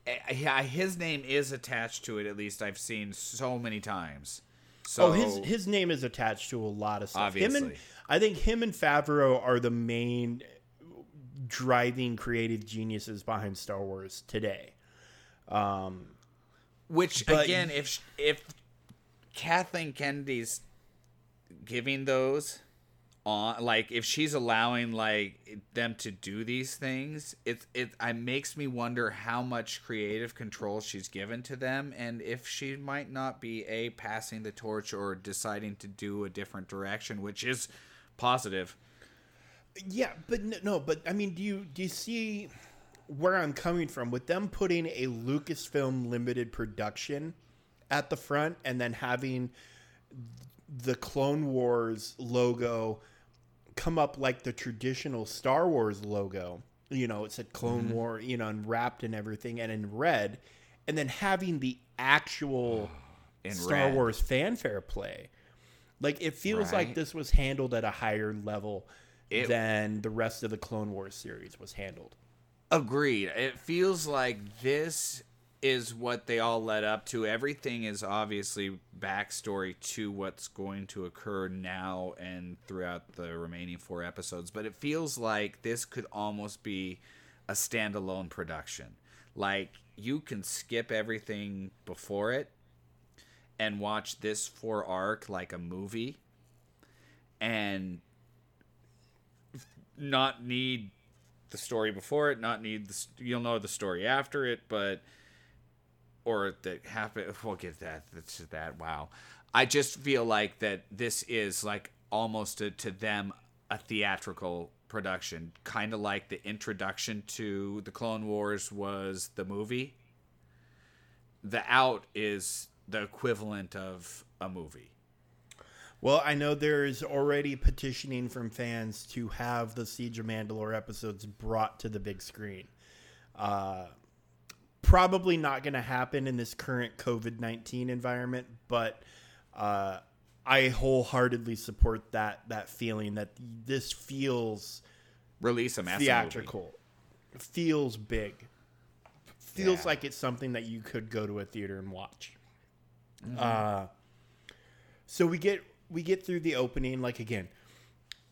Eh, Yeah, his name is attached to it. At least I've seen so many times. So oh, his his name is attached to a lot of stuff. Him and I think him and Favreau are the main driving creative geniuses behind Star Wars today. Um, Which But- again, if if Kathleen Kennedy's giving those, on like if she's allowing like them to do these things it it, it makes me wonder how much creative control she's given to them and if she might not be a passing the torch or deciding to do a different direction which is positive. Yeah, but no, but I mean, do you do you see where I'm coming from? With them putting a Lucasfilm limited production at the front and then having the Clone Wars logo come up like the traditional Star Wars logo. You know, it said Clone mm-hmm. War, you know, and wrapped and everything and in red, and then having the actual Star red. Wars fanfare play. Like it feels like this was handled at a higher level It- than the rest of the Clone Wars series was handled. Agreed. It feels like this is what they all led up to. Everything is obviously backstory to what's going to occur now and throughout the remaining four episodes, but it feels like this could almost be a standalone production. Like you can skip everything before it and watch this four arc like a movie and not need the story before it, not need the you'll know the story after it, but or that happen. We'll get that. That's that. Wow. I just feel like that this is like almost a, to them a theatrical production, kind of like the introduction to the Clone Wars was the movie. The out is the equivalent of a movie. Well, I know there is already petitioning from fans to have the Siege of Mandalore episodes brought to the big screen. Uh, probably not going to happen in this current COVID 19 environment, but uh, I wholeheartedly support that, that feeling that this feels Release a movie. theatrical, feels big, feels Yeah. like it's something that you could go to a theater and watch. Mm-hmm. Uh, so we get we get through the opening like again,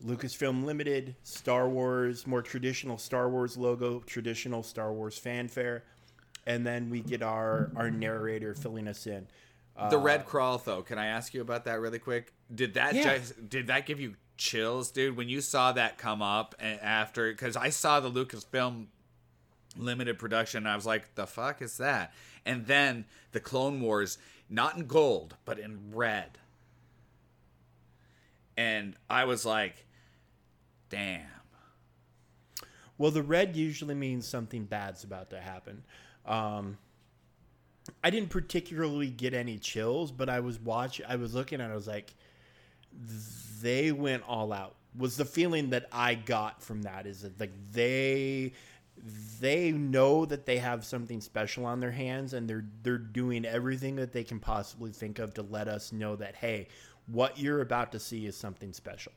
Lucasfilm Limited, Star Wars, more traditional Star Wars logo, traditional Star Wars fanfare, and then we get our our narrator filling us in. The red uh, crawl, though, can I ask you about that really quick? Did that Yeah. just, did that give you chills, dude? When you saw that come up after, because I saw the Lucasfilm limited production, I was like, the fuck is that? And then the Clone Wars, not in gold, but in red, and I was like, damn. Well, the red usually means something bad's about to happen. Um, I didn't particularly get any chills, but I was watch. I was looking and I was like, they went all out. Was the feeling that I got from that is that like they they know that they have something special on their hands and they're they're doing everything that they can possibly think of to let us know that hey, what you're about to see is something special.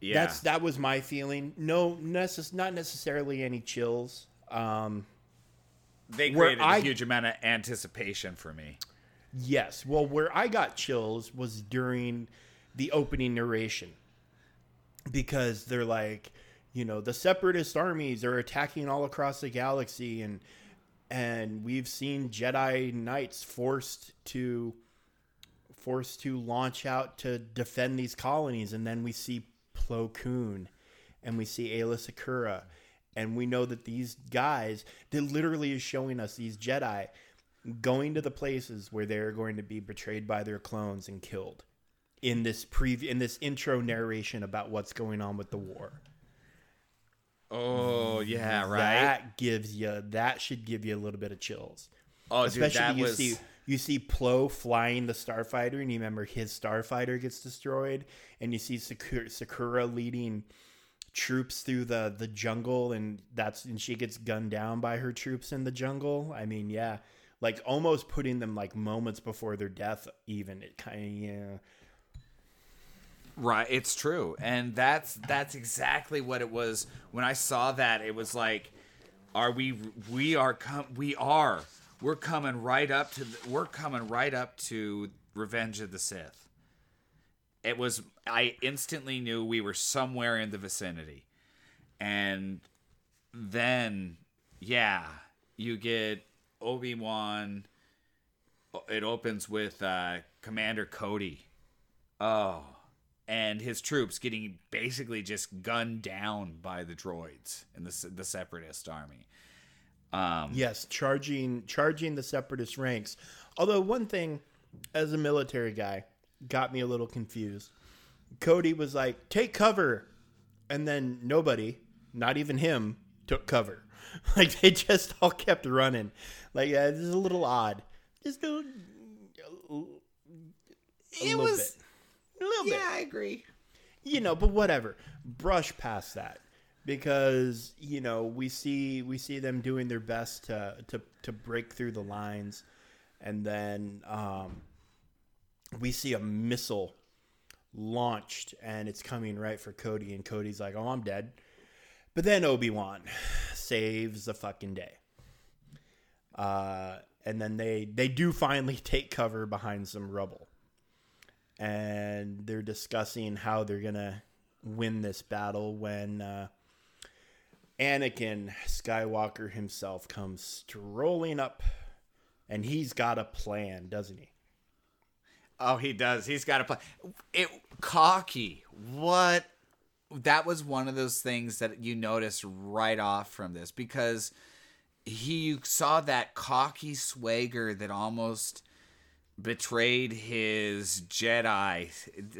Yeah. That's that was my feeling. No, necess- not necessarily any chills. Um, they created I- a huge amount of anticipation for me. yes. Well, where I got chills was during the opening narration because they're like, you know, the separatist armies are attacking all across the galaxy, and and we've seen Jedi Knights forced to forced to launch out to defend these colonies, and then we see Plo Koon, and we see Aayla Secura, and we know that these guys, that literally is showing us these Jedi going to the places where they're going to be betrayed by their clones and killed in this pre in this intro narration about what's going on with the war. Oh yeah, right. That gives you that should give you a little bit of chills. oh, Especially dude, that you was. see you see Plo flying the starfighter, and you remember his starfighter gets destroyed, and you see Secura, Secura leading troops through the the jungle, and that's and she gets gunned down by her troops in the jungle. I mean, yeah, like almost putting them like moments before their death. Even it kind of yeah. Right, it's true, and that's that's exactly what it was. When I saw that, it was like, "Are we? We are com- We are. We're coming right up to. The, we're coming right up to Revenge of the Sith." It was. I instantly knew we were somewhere in the vicinity, and then, yeah, you get Obi Wan. It opens with uh, Commander Cody. Oh and his troops getting basically just gunned down by the droids in the the separatist army. Um, Yes, charging charging the separatist ranks. Although one thing, as a military guy, got me a little confused. Cody was like, "Take cover," and then nobody, not even him, took cover. Like they just all kept running. Like uh, this is a little odd. Just a, a, a It was- bit. a little bit Yeah, I agree. you know but whatever brush past that because you know we see we see them doing their best to to, to break through the lines and then um, we see a missile launched and it's coming right for cody and cody's like oh i'm dead. But then obi-wan saves the fucking day. Uh, and then they they do finally take cover behind some rubble. And they're discussing how they're gonna win this battle when uh, Anakin Skywalker himself comes strolling up, and he's got a plan, doesn't he? Oh, he does. He's got a plan. It cocky. What? That was one of those things that you notice right off from this because he saw that cocky swagger that almost betrayed his Jedi.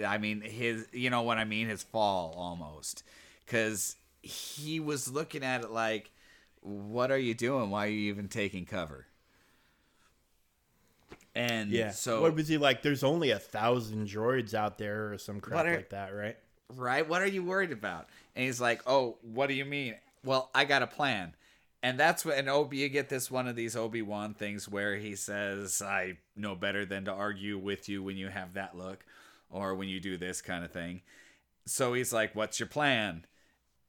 I mean, his. You know what I mean? His fall almost because he was looking at it like, "What are you doing? Why are you even taking cover?" And yeah. so what was he like? There's only a thousand droids out there, or some crap are- like that, right? right? What are you worried about? And he's like, oh, what do you mean? Well, I got a plan. And that's when Obi you get this one of these Obi Wan things where he says, "I know better than to argue with you when you have that look, or when you do this kind of thing." So he's like, "What's your plan?"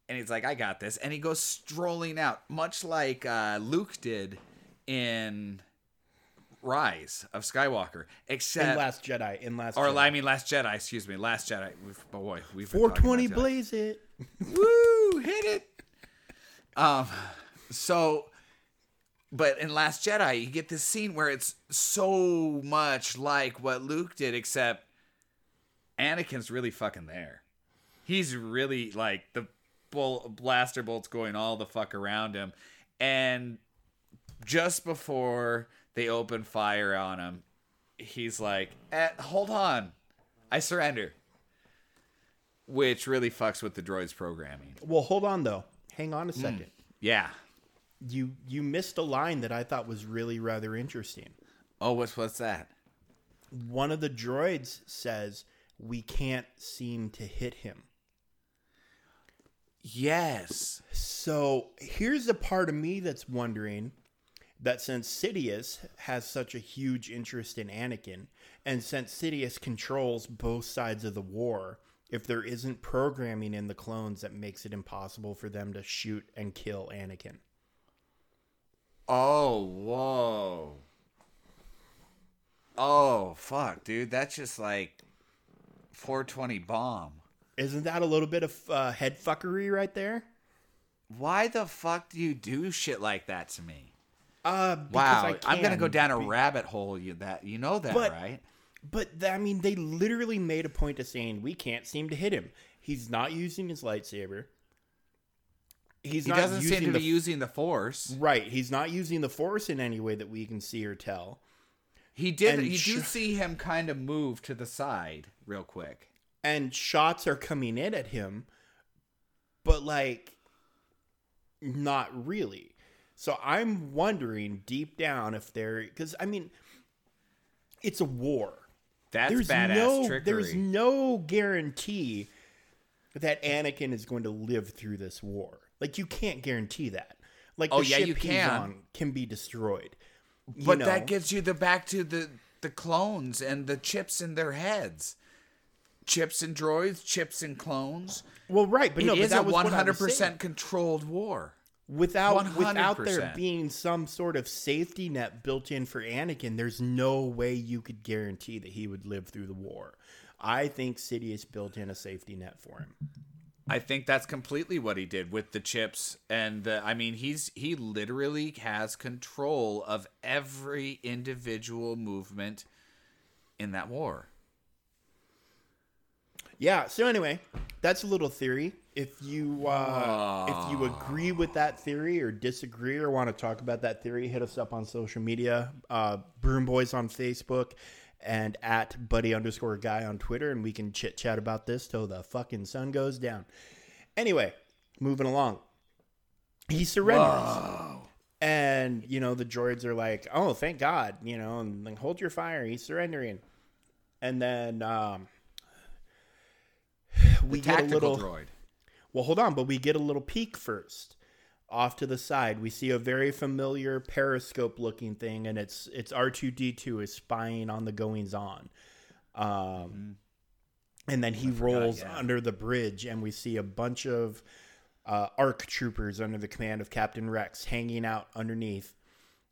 And he's like, "I got this." And he goes strolling out, much like uh, Luke did in Rise of Skywalker, except In Last Jedi, in Last or Jedi. I mean, Last Jedi. Excuse me, Last Jedi. We've, boy, we've 420 blaze it. Woo! Hit it. Um. So, but in Last Jedi, you get this scene where it's so much like what Luke did, except Anakin's really fucking there. He's really like the bull blaster bolts going all the fuck around him, and just before they open fire on him, he's like, eh, "Hold on, I surrender." Which really fucks with the droid's programming. Well, hold on though. Hang on a Hmm. second. Yeah. You you missed a line that I thought was really rather interesting. Oh, what's what's that? One of the droids says, "We can't seem to hit him." Yes. So here's the part of me that's wondering that since Sidious has such a huge interest in Anakin, and since Sidious controls both sides of the war, if there isn't programming in the clones that makes it impossible for them to shoot and kill Anakin. Oh, whoa. Oh, fuck, dude. That's just like 420 bomb. Isn't that a little bit of uh, head fuckery right there? Why the fuck do you do shit like that to me? Uh, because Wow, I I'm gonna go down a rabbit hole. You that you know that, But- right? But I mean, they literally made a point of saying we can't seem to hit him. He's not using his lightsaber. He's He not doesn't using seem to the be using the force. right. He's not using the force in any way that we can see or tell. He did. And You do see him kind of move to the side real quick. And shots are coming in at him, but like, not really. So I'm wondering deep down if they're because I mean, it's a war. That's there's badass no trickery. there's no guarantee that Anakin is going to live through this war. Like you can't guarantee that. Like Oh, the yeah, ship you can. on can be destroyed. But know? that gets you the back to the the clones and the chips in their heads. Chips and droids, chips and clones. well, right, but It no, is but that a one hundred percent controlled war. Without without there being some sort of safety net built in for Anakin, there's no way you could guarantee that he would live through the war. I think Sidious built in a safety net for him. I think that's completely what he did with the chips and the I mean he's he literally has control of every individual movement in that war. Yeah. So anyway, that's a little theory. If you uh, if you agree with that theory or disagree or want to talk about that theory, hit us up on social media. Uh, Broom Boys on Facebook and at Buddy underscore Guy on Twitter, and we can chit chat about this till the fucking sun goes down. Anyway, moving along. He surrenders. And, you know, the droids are like, oh, thank God, you know, and like, hold your fire. He's surrendering. And then um, we get a little. droid. Well, hold on, but we get a little peek first. Off to the side, we see a very familiar periscope looking thing, and it's it's R two D two is spying on the goings on. Um, and then he rolls yeah. under the bridge, and we see a bunch of uh, ARC troopers under the command of Captain Rex hanging out underneath.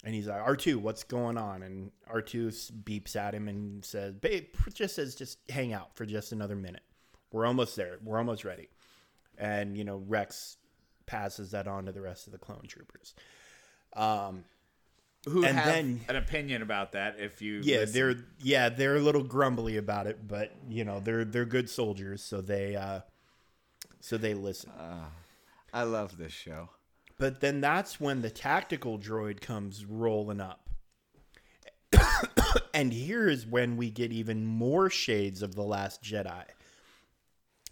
And he's like, R2, what's going on? And R2 beeps at him and says, Babe, just says, just hang out for just another minute. We're almost there. We're almost ready. And, you know, Rex passes that on to the rest of the clone troopers. Um, Who And have then- an opinion about that? If you yeah, listen. they're yeah, they're a little grumbly about it, but you know, they're they're good soldiers, so they uh so they listen. I love this show. But then that's when the tactical droid comes rolling up. and here is when we get even more shades of The Last Jedi.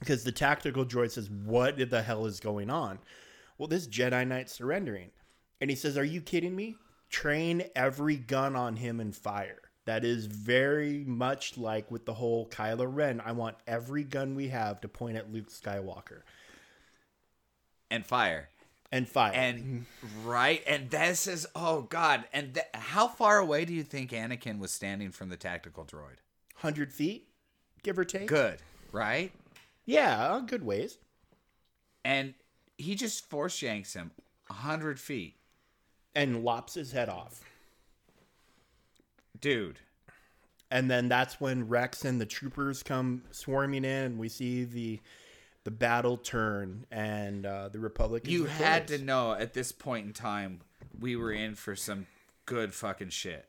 Because the tactical droid says, What the hell is going on? Well, this Jedi Knight's surrendering. And he says, Are you kidding me? Train every gun on him and fire. That is very much like with the whole Kylo Ren. I want every gun we have to point at Luke Skywalker And fire. and fire. And right, and this is oh god, and th- how far away do you think Anakin was standing from the tactical droid? 100 feet, give or take. Good, right? Yeah, good ways. And he just force yanks him a hundred feet, And lops his head off. dude. And then that's when Rex and the troopers come swarming in, and we see the the battle turn, and uh, the Republicans. You had to know at this point in time we were in for some good fucking shit.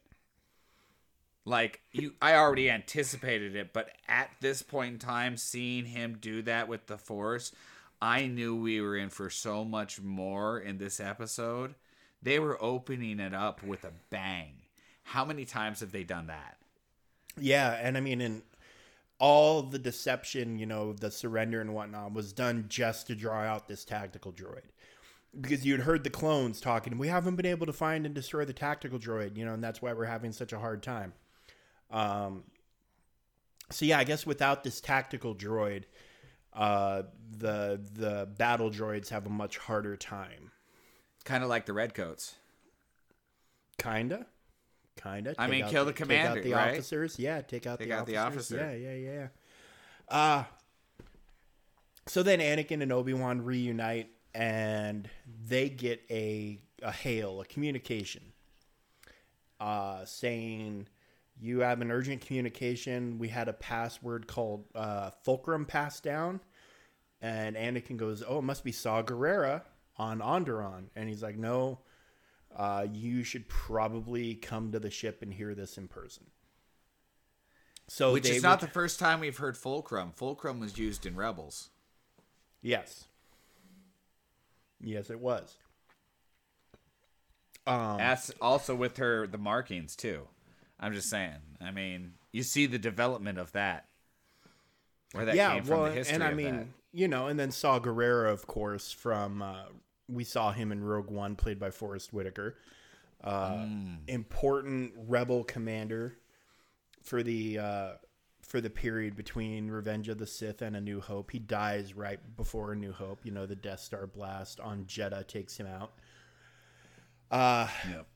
Like you I already anticipated it, but at this point in time seeing him do that with the force, I knew we were in for so much more in this episode. They were opening it up with a bang. How many times have they done that? Yeah, and I mean, in all the deception, you know, the surrender and whatnot was done just to draw out this tactical droid. Because you'd heard the clones talking, we haven't been able to find and destroy the tactical droid, you know, and that's why we're having such a hard time. Um, so yeah, I guess without this tactical droid, uh, the the battle droids have a much harder time. Kind of like the redcoats. Kinda, kinda. I mean, kill the take out commander, the right? officers. Yeah, take out Take the out the officers. officer. Yeah, yeah, yeah. Uh so then Anakin and Obi Wan reunite, and they get a a hail, a communication, uh, saying. You have an urgent communication. We had a password called uh, Fulcrum passed down. And Anakin goes, Oh, it must be Saw Gerrera on Onderon. And he's like, No, uh, you should probably come to the ship and hear this in person. So Which they is not would- the first time we've heard fulcrum. Fulcrum was used in Rebels. yes, yes, it was. Um, That's also with her the markings too. I'm just saying. I mean, you see the development of that. Where that yeah, came from well, the history and I mean, that. you know, and then Saw Gerrera, of course, from uh, we saw him in Rogue One, played by Forest Whitaker. Uh, Mm. Important rebel commander for the uh, for the period between Revenge of the Sith and A New Hope. He dies right before A New Hope. You know, the Death Star blast on Jedha takes him out. Uh, Yep.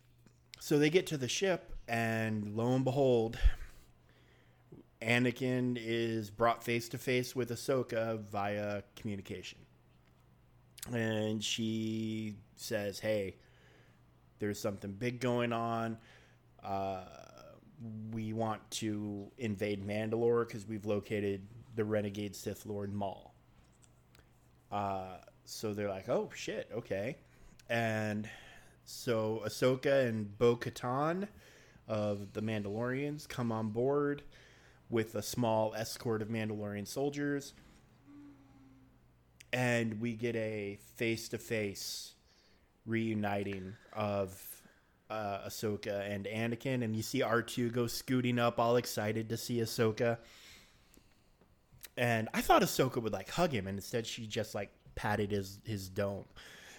so they get to the ship, and lo and behold, Anakin is brought face to face with Ahsoka via communication. And she says, Hey, there's something big going on. Uh, we want to invade Mandalore because we've located the renegade Sith Lord Maul. Uh, so they're like, oh shit, okay. And so Ahsoka and Bo Katan of the Mandalorians come on board. with a small escort of Mandalorian soldiers. And we get a face to face reuniting of uh, Ahsoka and Anakin. And you see R2 go scooting up, all excited to see Ahsoka. And I thought Ahsoka would like hug him, and instead she just like patted his, his dome,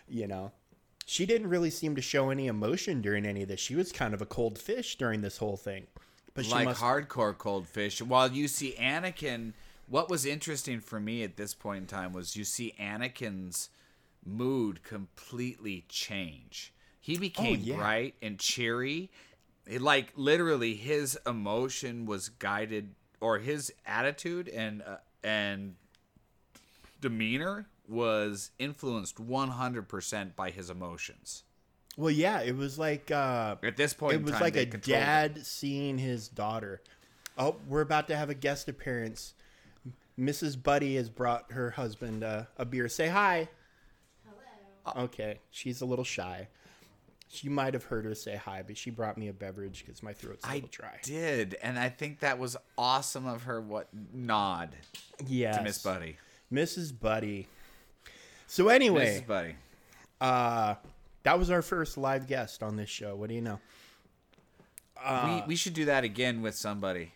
you know? She didn't really seem to show any emotion during any of this. She was kind of a cold fish during this whole thing. But she like must hardcore cold fish. While you see Anakin, what was interesting for me at this point in time was you see Anakin's mood completely change. He became yeah. bright and cheery. It, like literally, his emotion was guided, or his attitude and uh, and demeanor was influenced 100% by his emotions. Well, yeah, it was like uh, At this point, it in was time, like a controlled it. dad seeing his daughter. Oh, we're about to have a guest appearance. Mrs. Buddy has brought her husband uh, a beer. Say hi. Hello. Okay, she's a little shy. She might have heard her say hi, but she brought me a beverage because my throat's a I little dry. did, and I think that was awesome of her. What nod Yeah, to Miss Buddy, Mrs. Buddy. So anyway. Buddy. uh, that was our first live guest on this show. What do you know? Uh, we we should do that again with somebody,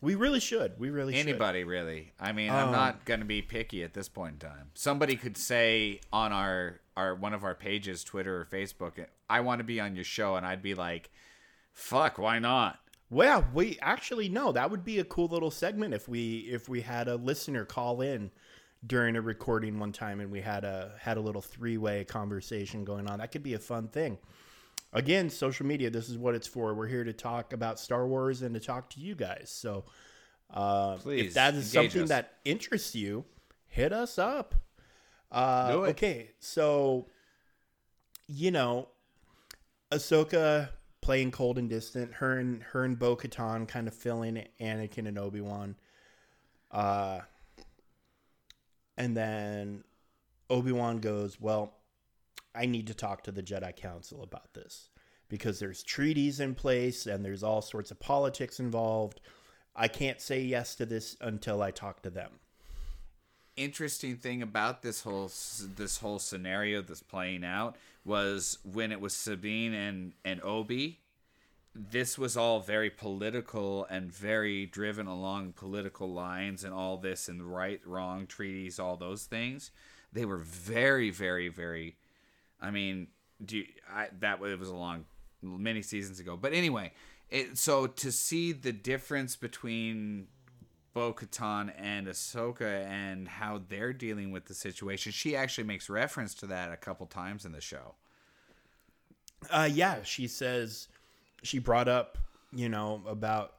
We really should. We really should. anybody really. I mean, I'm Um, not gonna be picky at this point in time. Somebody could say on our our one of our pages, Twitter or Facebook, I want to be on your show, and I'd be like, fuck, why not? Well, we actually no, that would be a cool little segment if we if we had a listener call in during a recording one time and we had a had a little three-way conversation going on. That could be a fun thing. Again, social media, this is what it's for. We're here to talk about Star Wars and to talk to you guys. So, uh, Please, if that is something us. that interests you, hit us up. Uh, Okay, so you know, Ahsoka playing cold and distant. Her and her and Bo Katan kind of filling Anakin and Obi Wan. Uh, and then Obi Wan goes, "Well, I need to talk to the Jedi Council about this because there's treaties in place and there's all sorts of politics involved. I can't say yes to this until I talk to them." interesting thing about this whole this whole scenario that's playing out was when it was Satine and and Obi. This was all very political and very driven along political lines and all this and right, wrong treaties, all those things. They were very, very, very. I mean, do you, I, that it was a long, many seasons ago. But anyway, it, so to see the difference between Bo Katan and Ahsoka and how they're dealing with the situation. She actually makes reference to that a couple times in the show. Uh, yeah, she says she brought up, you know, about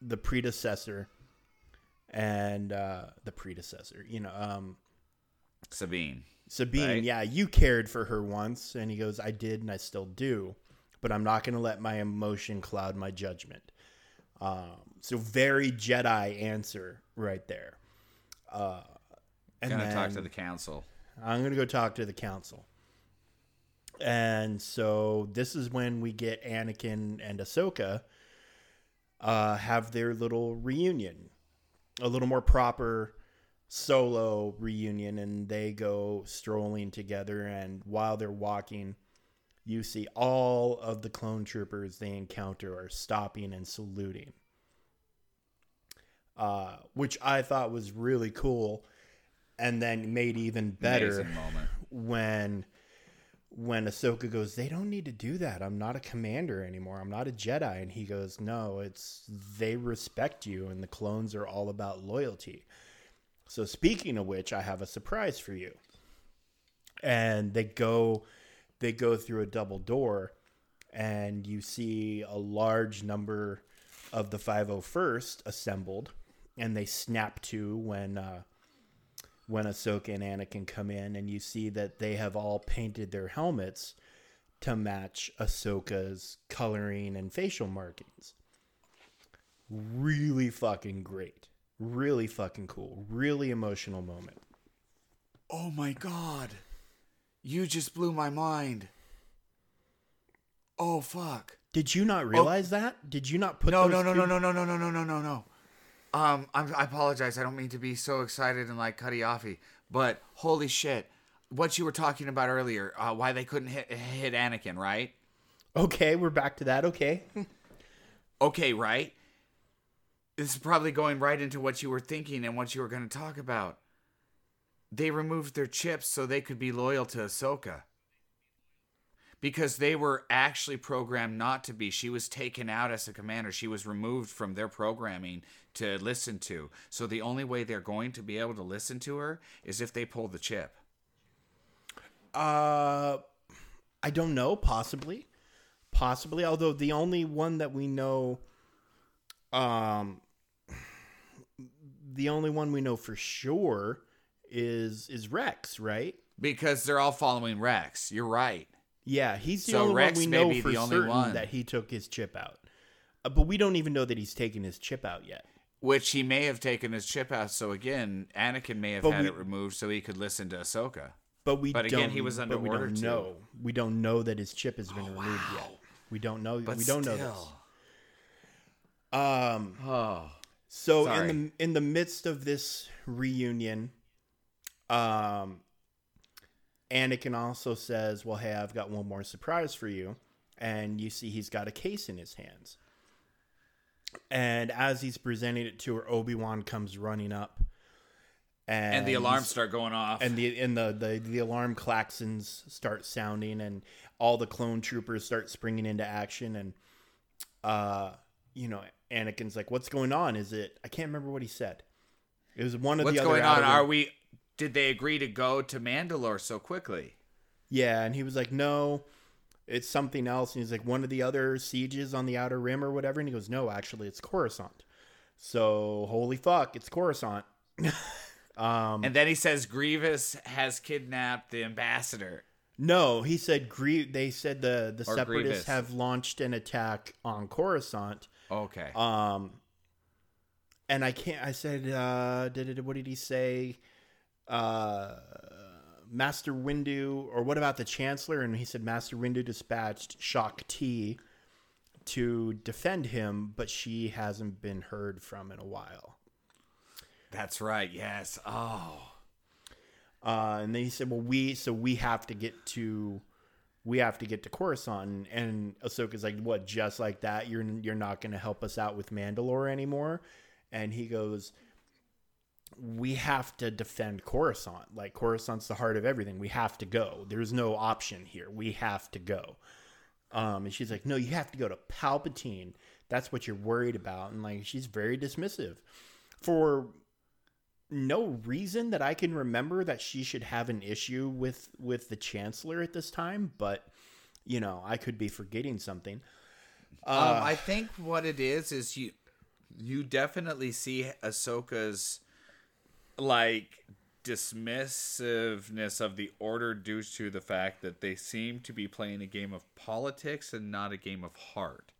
the predecessor and uh, the predecessor, you know, um, Satine. Satine. Right. Yeah, you cared for her once, and he goes, "I did, and I still do, but I'm not going to let my emotion cloud my judgment." Um, so very Jedi answer right there. Uh, and Gonna talk to the council. I'm gonna go talk to the council. And so this is when we get Anakin and Ahsoka uh, have their little reunion, a little more proper solo reunion, and they go strolling together. And while they're walking, you see all of the clone troopers they encounter are stopping and saluting, uh, which I thought was really cool, and then made even better when when Ahsoka goes, they don't need to do that. I'm not a commander anymore. I'm not a Jedi. And he goes, no, it's they respect you, and the clones are all about loyalty. So speaking of which, I have a surprise for you. And they go, they go through a double door, and you see a large number of the 501st assembled, and they snap to when. Uh, when Ahsoka and Anakin come in, and you see that they have all painted their helmets to match Ahsoka's coloring and facial markings. Really fucking great. Really fucking cool. Really emotional moment. Oh my god. You just blew my mind. Oh fuck. Did you not oh. realize that? Did you not put No, no, no, two- no, no, no, no, no, no, no, no, no. Um, I'm, I apologize. I don't mean to be so excited and like cutty offy, but holy shit, what you were talking about earlier, uh, why they couldn't hit, hit Anakin, right? Okay, we're back to that. Okay. Okay, right? This is probably going right into what you were thinking and what you were going to talk about. They removed their chips so they could be loyal to Ahsoka. Because they were actually programmed not to be. She was taken out as a commander. She was removed from their programming to listen to. So the only way they're going to be able to listen to her is if they pull the chip. Uh, I don't know. Possibly, possibly. Although the only one that we know, um, the only one we know for sure is is Rex, right? Because they're all following Rex. You're right. Yeah, he's the So only Rex one we know for certain one. that he took his chip out. Uh, but we don't even know that he's taken his chip out yet. Which he may have taken his chip out. So again, Anakin may have But had we- it removed so he could listen to Ahsoka. But we But again, don't, he was under we order don't know. We don't know that his chip has been removed yet. We don't know. But we don't know this. Um, Oh. So Sorry. in the in the midst of this reunion, um, Anakin also says, "Well, hey, I've got one more surprise for you," and you see he's got a case in his hands. And as he's presenting it to her, Obi Wan comes running up, and, And the alarms start going off. and the and the, the the alarm klaxons start sounding and all the clone troopers start springing into action and uh you know Anakin's like what's going on is it I can't remember what he said it was one of What's the other What's going on? Are we? Did they agree to go to Mandalore so quickly? yeah and he was like no it's something else and he's like one of the other sieges on the outer rim or whatever and he goes no actually it's Coruscant so holy fuck it's Coruscant um And then he says Grievous has kidnapped the ambassador. No, he said Grie- they said the the Or separatists Grievous. have launched an attack on Coruscant. Okay. Um and I can't I said uh did it what did he say? Uh Master Windu or what about the Chancellor? And he said Master Windu dispatched Shaak Ti to defend him, but she hasn't been heard from in a while. That's right. Yes. Oh. Uh, and then he said, "Well, we so we have to get to, we have to get to Coruscant." And Ahsoka's like, "What? Just like that? You're you're not going to help us out with Mandalore anymore?" And he goes, "We have to defend Coruscant. Like Coruscant's the heart of everything. We have to go. There's no option here. We have to go." Um, and she's like, "No, you have to go to Palpatine. That's what you're worried about." And like, she's very dismissive for no reason that I can remember that she should have an issue with with the chancellor at this time, but you know, I could be forgetting something. Uh, um, I think what it is is you you definitely see Ahsoka's like dismissiveness of the order due to the fact that they seem to be playing a game of politics and not a game of heart.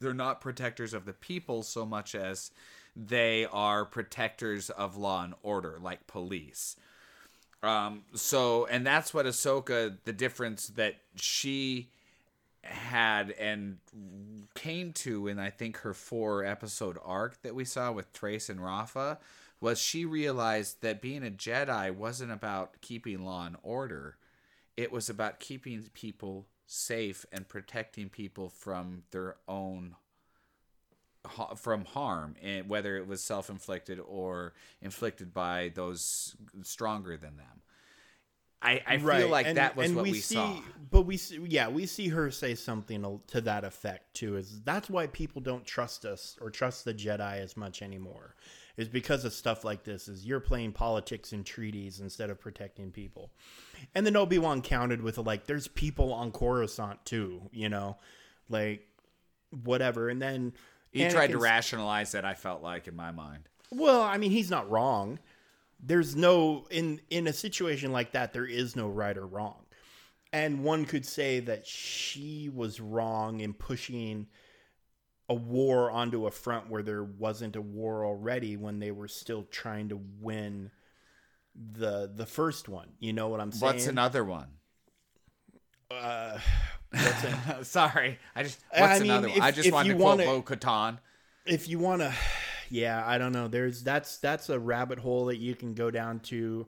They're not protectors of the people so much as they are protectors of law and order, like police. Um, so, and that's what Ahsoka, the difference that she had and came to in I think her four episode arc that we saw with Trace and Rafa was she realized that being a Jedi wasn't about keeping law and order. It was about keeping people safe and protecting people from their own from harm, and whether it was self-inflicted or inflicted by those stronger than them. I, I feel like and- that was and what we, see, saw. But we see, yeah, we see her say something to that effect too. Is that's why people don't trust us or trust the Jedi as much anymore? Is because of stuff like this. Is you're playing politics and treaties instead of protecting people. And then Obi Wan counted with like, there's people on Coruscant too, you know, like whatever. And then He tried to rationalize that. I felt like in my mind. well, I mean, he's not wrong. There's no in in a situation like that there is no right or wrong. And one could say that she was wrong in pushing a war onto a front where there wasn't a war already when they were still trying to win the the first one. You know what I'm saying? What's another one? Uh, an- Sorry, I just. I What's mean, another one? I just wanted to quote Bo Katan. if you want to yeah, I don't know. There's that's that's a rabbit hole that you can go down to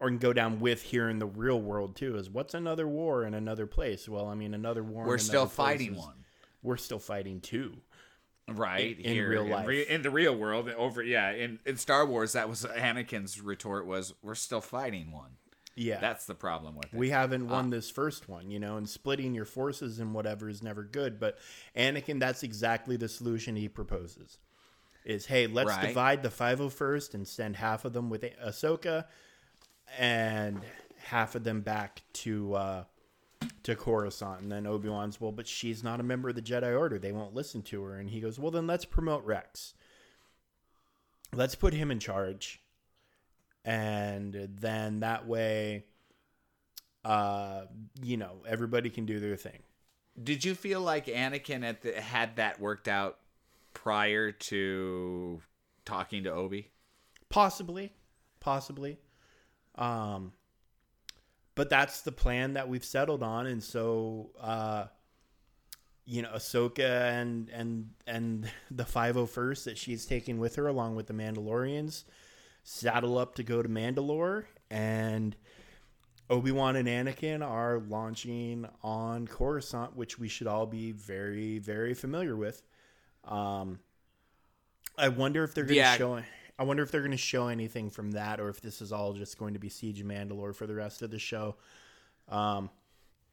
or can go down with here in the real world too. Is what's another war in another place? Well, I mean, another war. We're still another place fighting is- one. We're still fighting two. Right in here real in, life. re- in the real world over yeah in, in star wars that was anakin's retort was we're still fighting one Yeah, that's the problem with it we haven't Ah. won this first one, you know, and splitting your forces and whatever is never good. But Anakin, that's exactly the solution he proposes. Is hey, let's Right. divide the 501st and send half of them with Ahsoka, and half of them back to uh, to Coruscant. And then Obi Wan's well, but she's not a member of the Jedi Order. They won't listen to her. And he goes, well, then let's promote Rex. Let's put him in charge, and then that way uh you know everybody can do their thing did you feel like anakin at the, had that worked out prior to talking to obi possibly possibly um but that's the plan that we've settled on. And so uh you know Ahsoka and and and the 501st that she's taking with her along with the Mandalorians saddle up to go to Mandalore. And Obi-Wan and Anakin are launching on Coruscant which we should all be very very familiar with. Um I wonder if they're going to Yeah. show I wonder if they're going to show anything from that or if this is all just going to be Siege of Mandalore for the rest of the show. Um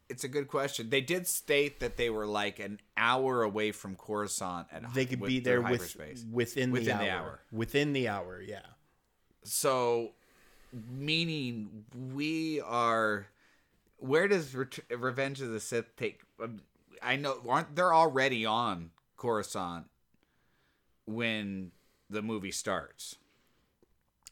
it's a good question they did state that they were like an hour away from coruscant at they could be there with, within, Within the, the hour. hour. Within the hour, yeah. So, meaning we are. Where does Ret- Revenge of the Sith take? um, I know aren't they're already on Coruscant when the movie starts.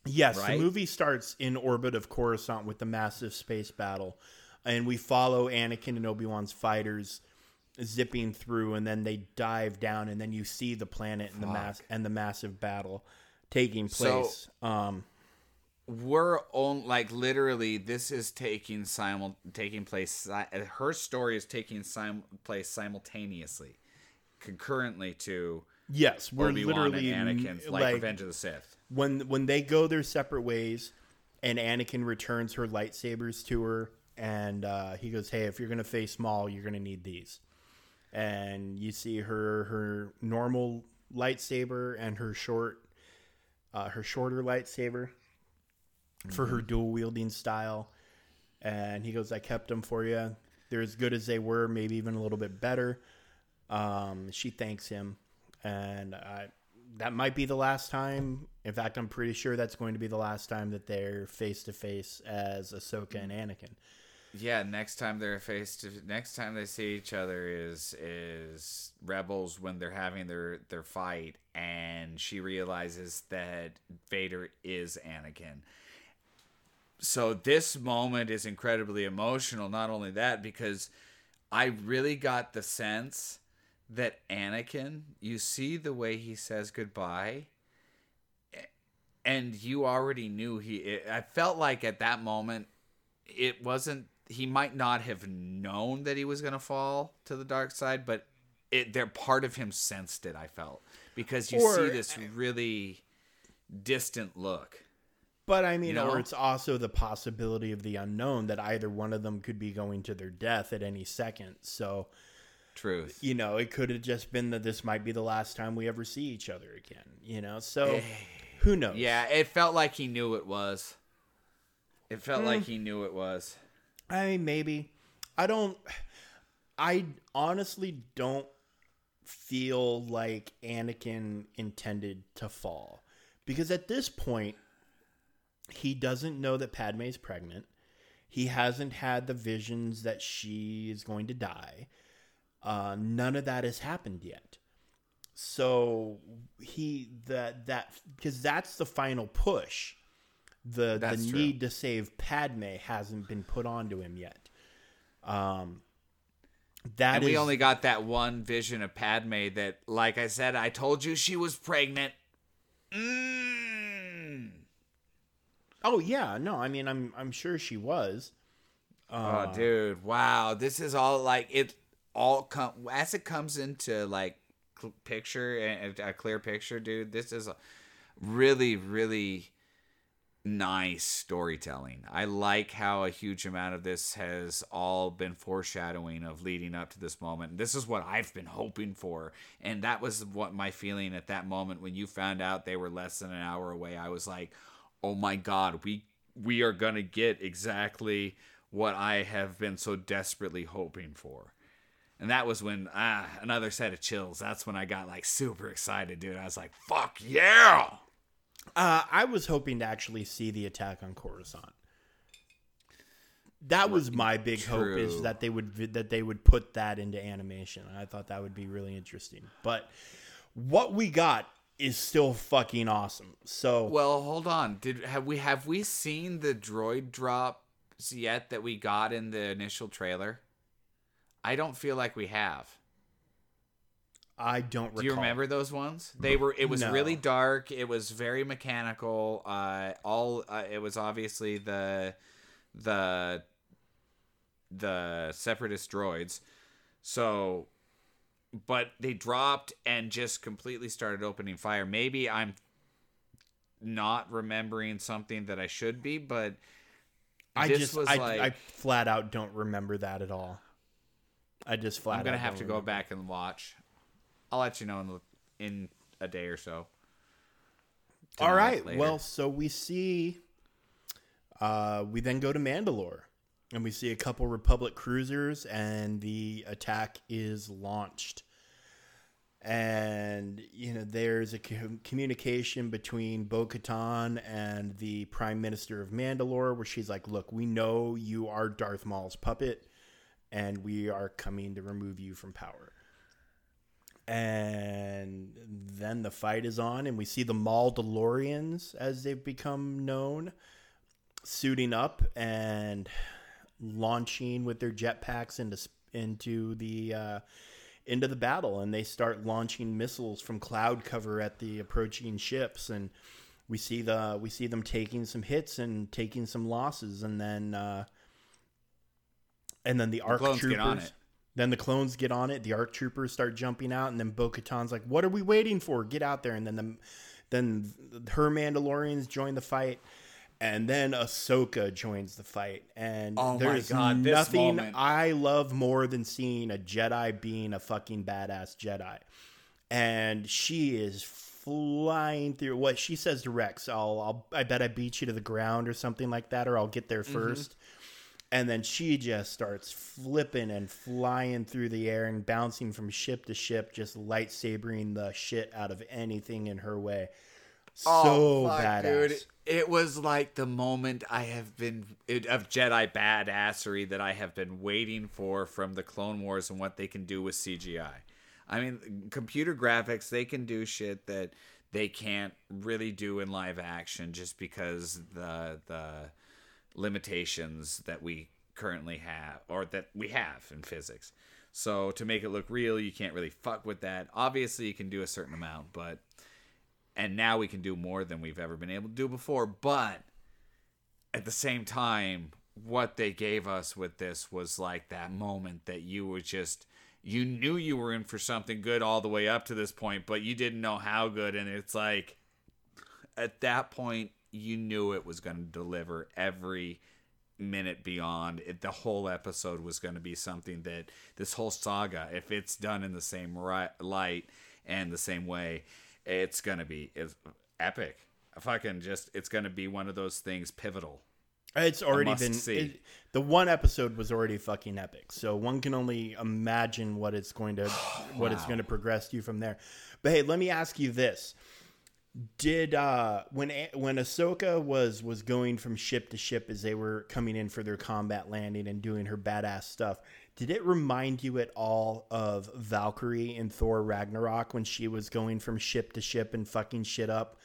Yes, Right? the movie starts in orbit of Coruscant with the massive space battle, and we follow Anakin and Obi Wan's fighters zipping through, and then they dive down, and then you see the planet and the mass and the massive battle taking So- place. um, We're on like literally. This is taking simul taking place. si- Her story is taking sim- place simultaneously, concurrently to yes, we're Obi Wan literally Anakin's like, like Revenge of the Sith. when when they go their separate ways and Anakin returns her lightsabers to her and uh, he goes, "Hey, if you're gonna face Maul, you're gonna need these." And you see her her normal lightsaber and her short uh, her shorter lightsaber for her dual wielding style. And he goes, "I kept them for you. They're as good as they were, maybe even a little bit better." Um, she thanks him, and I, that might be the last time. In fact, I'm pretty sure that's going to be the last time that they're face to face as Ahsoka and Anakin. Yeah, next time they're face to next time they see each other is is rebels when they're having their their fight and she realizes that Vader is Anakin. So this moment is incredibly emotional not only that because I really got the sense that Anakin, you see the way he says goodbye and you already knew he it, I felt like at that moment it wasn't he might not have known that he was going to fall to the dark side but it there part of him sensed it I felt because you Or- see this really distant look But I mean, You know? or it's also the possibility of the unknown that either one of them could be going to their death at any second. So, truth you know, it could have just been that this might be the last time we ever see each other again, you know? So, who knows? yeah it felt like he knew it was it felt Hmm. like he knew it was I mean, maybe. I don't. I honestly don't feel like Anakin intended to fall because at this point, he doesn't know that Padme's pregnant. He hasn't had the visions that she is going to die. Uh, none of that has happened yet. So he that that because that's the final push the That's the true. need to save Padme hasn't been put onto him yet. Um, that and we is- only got that one vision of Padme that like I said I told you she was pregnant mm. oh yeah no I mean I'm I'm sure she was. Uh, Oh, dude! Wow, this is all like it all come as it comes into like cl- picture and a clear picture, dude, this is a really, really nice storytelling. I like how a huge amount of this has all been foreshadowing of leading up to this moment. This is what I've been hoping for. And that was what my feeling at that moment when you found out they were less than an hour away. I was like, "Oh my god, we we are going to get exactly what I have been so desperately hoping for." And that was when ah another set of chills. That's when I got like super excited, dude. I was like, "Fuck yeah!" Uh, I was hoping to actually see the attack on Coruscant. That was my big hope is that they would that they would put that into animation. I thought that would be really interesting. But what we got is still fucking awesome. So Well, hold on. Did have we have we seen the droid drops yet that we got in the initial trailer? I don't feel like we have. I don't recall. Do you remember those ones? They were. It was No. really dark. It was very mechanical. Uh, all. Uh, it was obviously the, the, the separatist droids. So, but they dropped and just completely started opening fire. Maybe I'm not remembering something that I should be, but I just was I, like I flat out don't remember that at all. I just flat. I'm gonna out have to go remember. back and watch. I'll let you know in the, in a day or so. All Tonight, right. later. Well, so we see. Uh, we then go to Mandalore, and we see a couple Republic cruisers, and the attack is launched. And you know, there's a co- communication between Bo-Katan and the Prime Minister of Mandalore, where she's like, "Look, we know you are Darth Maul's puppet, and we are coming to remove you from power." and then the fight is on, and we see the Mauldalorians, as they've become known, suiting up and launching with their jetpacks into into the uh, into the battle, and they start launching missiles from cloud cover at the approaching ships, and we see the we see them taking some hits and taking some losses, and then uh, and then the ARC clones troopers. get on it. Then the clones get on it. The ARC troopers start jumping out, and then Bo Katan's like, "What are we waiting for? Get out there!" And then the, then her Mandalorians join the fight, and then Ahsoka joins the fight. And Oh there's God, nothing. I love more than seeing a Jedi being a fucking badass Jedi. And she is flying through what she says to Rex. I'll, I'll I bet I beat you to the ground or something like that, or I'll get there mm-hmm. 1st and then she just starts flipping and flying through the air and bouncing from ship to ship, just lightsabering the shit out of anything in her way. Oh, so Oh, fuck, badass. It was like the moment I have been it, of Jedi badassery that I have been waiting for from the Clone Wars and what they can do with CGI. I mean, computer graphics they can do shit that they can't really do in live action just because the the limitations that we currently have or that we have in physics. So to make it look real, you can't really fuck with that. Obviously, you can do a certain amount, but and now we can do more than we've ever been able to do before, but at the same time, what they gave us with this was like that moment that you were just you knew you were in for something good all the way up to this point, but you didn't know how good and it's like at that point you knew it was going to deliver every minute beyond it, the whole episode was going to be something that this whole saga if it's done in the same ri- light and the same way it's going to be it's epic fucking just it's going to be one of those things pivotal It's already been see. it- the one episode was already fucking epic. So one can only imagine what it's going to what it's going to progress to from there. But hey, let me ask you this. Did uh when when Ahsoka was was going from ship to ship as they were coming in for their combat landing and doing her badass stuff, did it remind you at all of Valkyrie in Thor Ragnarok when she was going from ship to ship and fucking shit up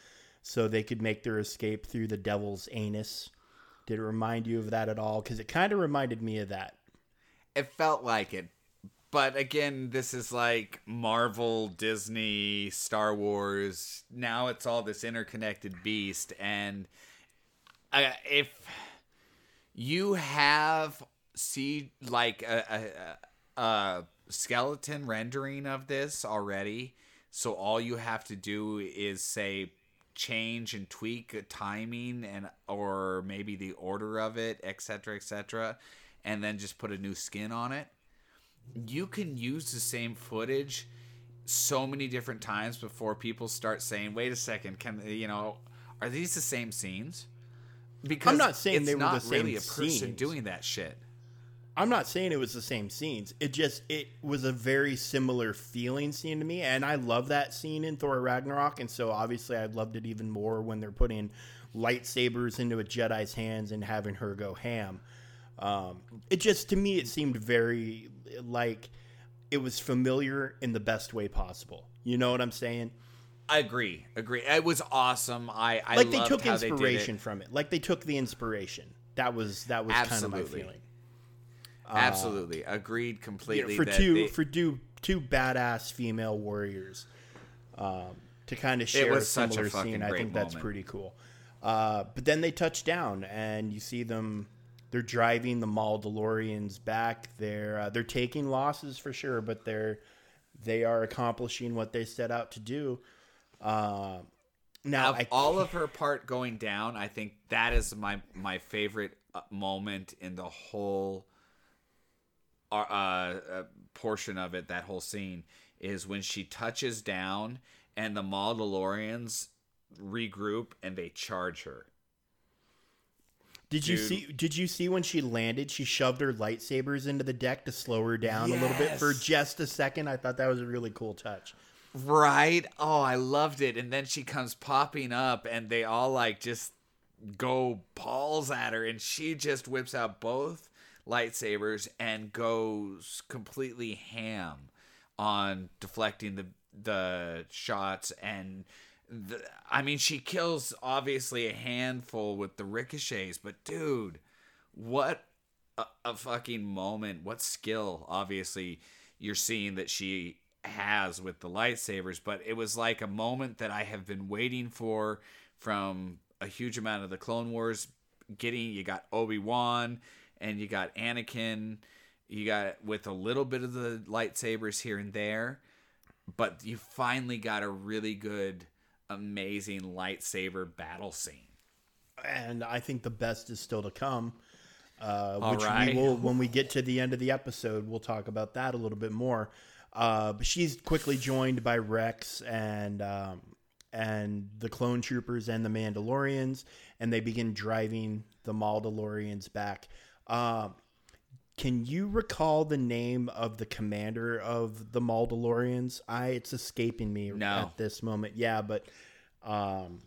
so they could make their escape through the devil's anus? Did it remind you of that at all? Because it kind of reminded me of that. it felt like it but again this is like marvel disney star wars now it's all this interconnected beast and uh, if you have see like a, a, a, skeleton rendering of this already So all you have to do is say change and tweak timing and or maybe the order of it, etc., etc., and then just put a new skin on it. You can use the same footage so many different times before people start saying, "Wait a second, can you know, are these the same scenes?" Because I'm not saying they were the really same a person scenes. doing that shit. I'm not saying it was the same scenes. It just it was a very similar feeling scene to me, and I love that scene in Thor Ragnarok, and so obviously I loved it even more when they're putting lightsabers into a Jedi's hands and having her go ham. Um, it just to me it seemed very like it was familiar in the best way possible. You know what I'm saying? I agree. Agree. It was awesome. I I Like they took how they it. inspiration from it. Like they took the inspiration. That was that was kind of my feeling. Absolutely, agreed you know, completely. for that two they- for two two badass female warriors um, to kind of share a a similar fucking scene. I think that's moment. pretty cool. Uh, but then they touch down, and you see them. They're driving the Mauldalorians back. They're uh, they're taking losses for sure, but they're they are accomplishing what they set out to do. Uh, now, of I all of her part going down, I think that is my my favorite uh, moment in the whole uh, uh, portion of it. That whole scene is when she touches down and the Mandalorians regroup and they charge her. Did you Dude. see? Did you see when she landed? She shoved her lightsabers into the deck to slow her down a little bit for just a second. I thought that was a really cool touch. Right? Oh, I loved it. And then she comes popping up and they all like just go balls at her and she just whips out both lightsabers and goes completely ham on deflecting the the shots and the, I mean she kills obviously a handful with the ricochets but dude what a, a fucking moment. What skill obviously you're seeing that she has with the lightsabers but it was like a moment that i have been waiting for from a huge amount of the clone wars getting you got obi-wan and you got anakin you got with a little bit of the lightsabers here and there but you finally got a really good amazing lightsaber battle scene and I think the best is still to come. Uh, which right. we will, when we get to the end of the episode, we'll talk about that a little bit more. Uh, but she's quickly joined by Rex and um, and the clone troopers and the Mandalorians, and they begin driving the Mandalorians back. Um, can you recall the name of the commander of the Mandalorians? I it's escaping me No. at this moment. Yeah, but um,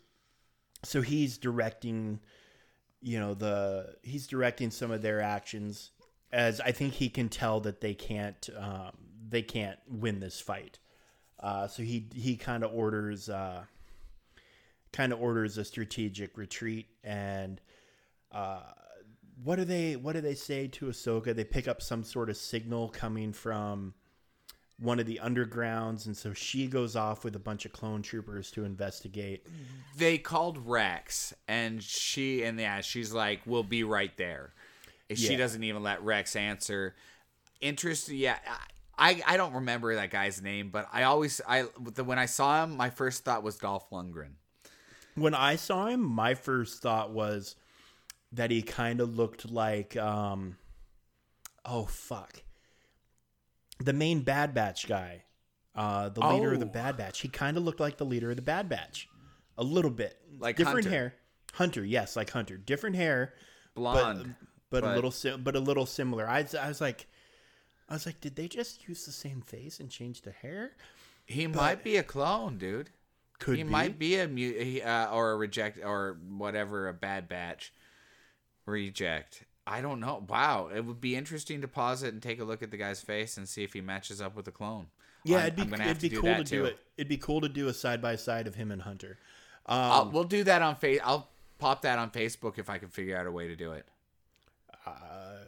so he's directing you know the he's directing some of their actions as i think he can tell that they can't um, they can't win this fight uh, so he he kind of orders uh, kind of orders a strategic retreat and uh, what do they what do they say to Ahsoka? They pick up some sort of signal coming from one of the undergrounds, and so she goes off with a bunch of clone troopers to investigate. they called Rex, and she and yeah, she's like, "We'll be right there." She Yeah. doesn't even let Rex answer. Interesting, yeah. I I don't remember that guy's name, but I always I the, when I saw him, my first thought was Dolph Lundgren. When I saw him, my first thought was that he kind of looked like, um, oh fuck, the main Bad Batch guy, uh, the leader of the Oh. Bad Batch. He kind of looked like the leader of the Bad Batch, a little bit, Like different Hunter. hair. Hunter, yes, like Hunter, different hair, Blonde, but, but, a little, but a little similar. I, I was like, I was like, did they just use the same face and change the hair? He might be a clone, dude. Could he be. might be a mu- he, uh, or a reject or whatever a bad batch reject. I don't know. Wow, it would be interesting to pause it and take a look at the guy's face and see if he matches up with the clone. Yeah, I'm- it'd be it'd be do cool to that do too. it. It'd be cool to do a side by side of him and Hunter. I'll, Um, we'll do that on face. I'll pop that on Facebook if I can figure out a way to do it. Uh,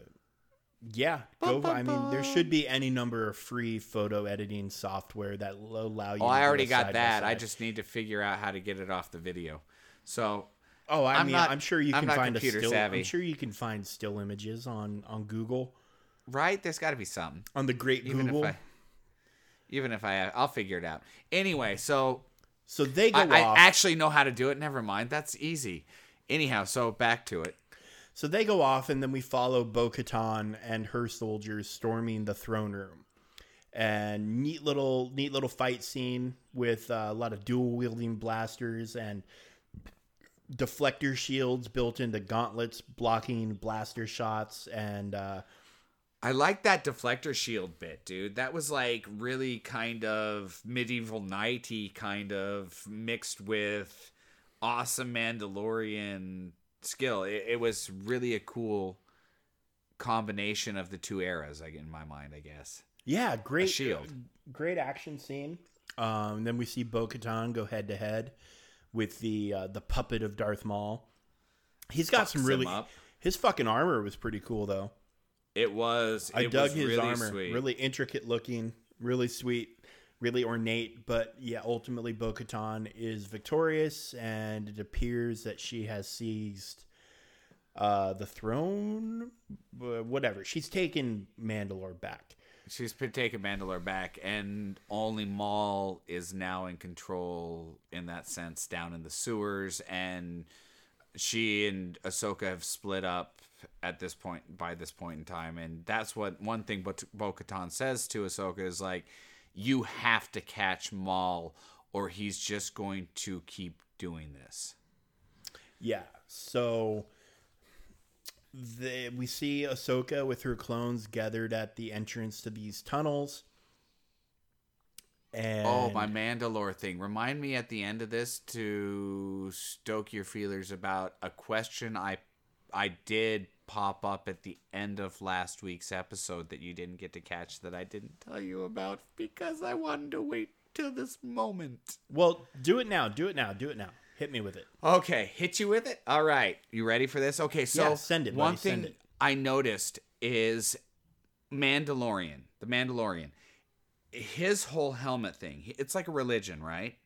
yeah, go. I mean, there should be any number of free photo editing software that will allow you. Oh, to I already got that. I just need to figure out how to get it off the video. So Oh, I I'm mean, not- I'm sure you I'm can not find a computer still. savvy. I'm sure you can find still images on on Google right, there's got to be something. on the great Even Google. if I, Even if I, I'll figure it out. Anyway, so So they go I, I off. actually know how to do it. Never mind. That's easy. Anyhow, so back to it. So they go off, and then we follow Bo Katan and her soldiers storming the throne room. And neat little, neat little fight scene with uh, a lot of dual wielding blasters and deflector shields built into gauntlets, blocking blaster shots. And uh, I like that deflector shield bit, dude. That was like really kind of medieval knighty kind of mixed with awesome Mandalorian skill. It, it was really a cool combination of the two eras, like in my mind, I guess. yeah, great shield. great action scene. Um, then we see Bo Katan go head to head with the uh, the puppet of Darth Maul. He's got Fucks some really. His fucking armor was pretty cool though. It was. I it dug was his really armor. Sweet. Really intricate looking, really sweet, really ornate. But yeah, ultimately, Bo Katan is victorious, and it appears that she has seized uh, the throne. Whatever. She's taken Mandalore back. She's been Mandalore back, and only Maul is now in control in that sense down in the sewers, and she and Ahsoka have split up at this point by this point in time, and that's what one thing Bo Katan says to Ahsoka is like, "You have to catch Maul, or he's just going to keep doing this." Yeah. So the, we see Ahsoka with her clones gathered at the entrance to these tunnels. And Oh, my Mandalore thing. Remind me at the end of this to stoke your feelers about a question I I did pop up at the end of last week's episode that you didn't get to catch that I didn't tell you about because I wanted to wait till this moment. Well, do it now. Do it now. Do it now. Hit me with it. Okay, hit you with it. All right, you ready for this? Okay, so Yeah, send it, One buddy, thing send it. I noticed is Mandalorian, the Mandalorian. His whole helmet thing. It's like a religion, right?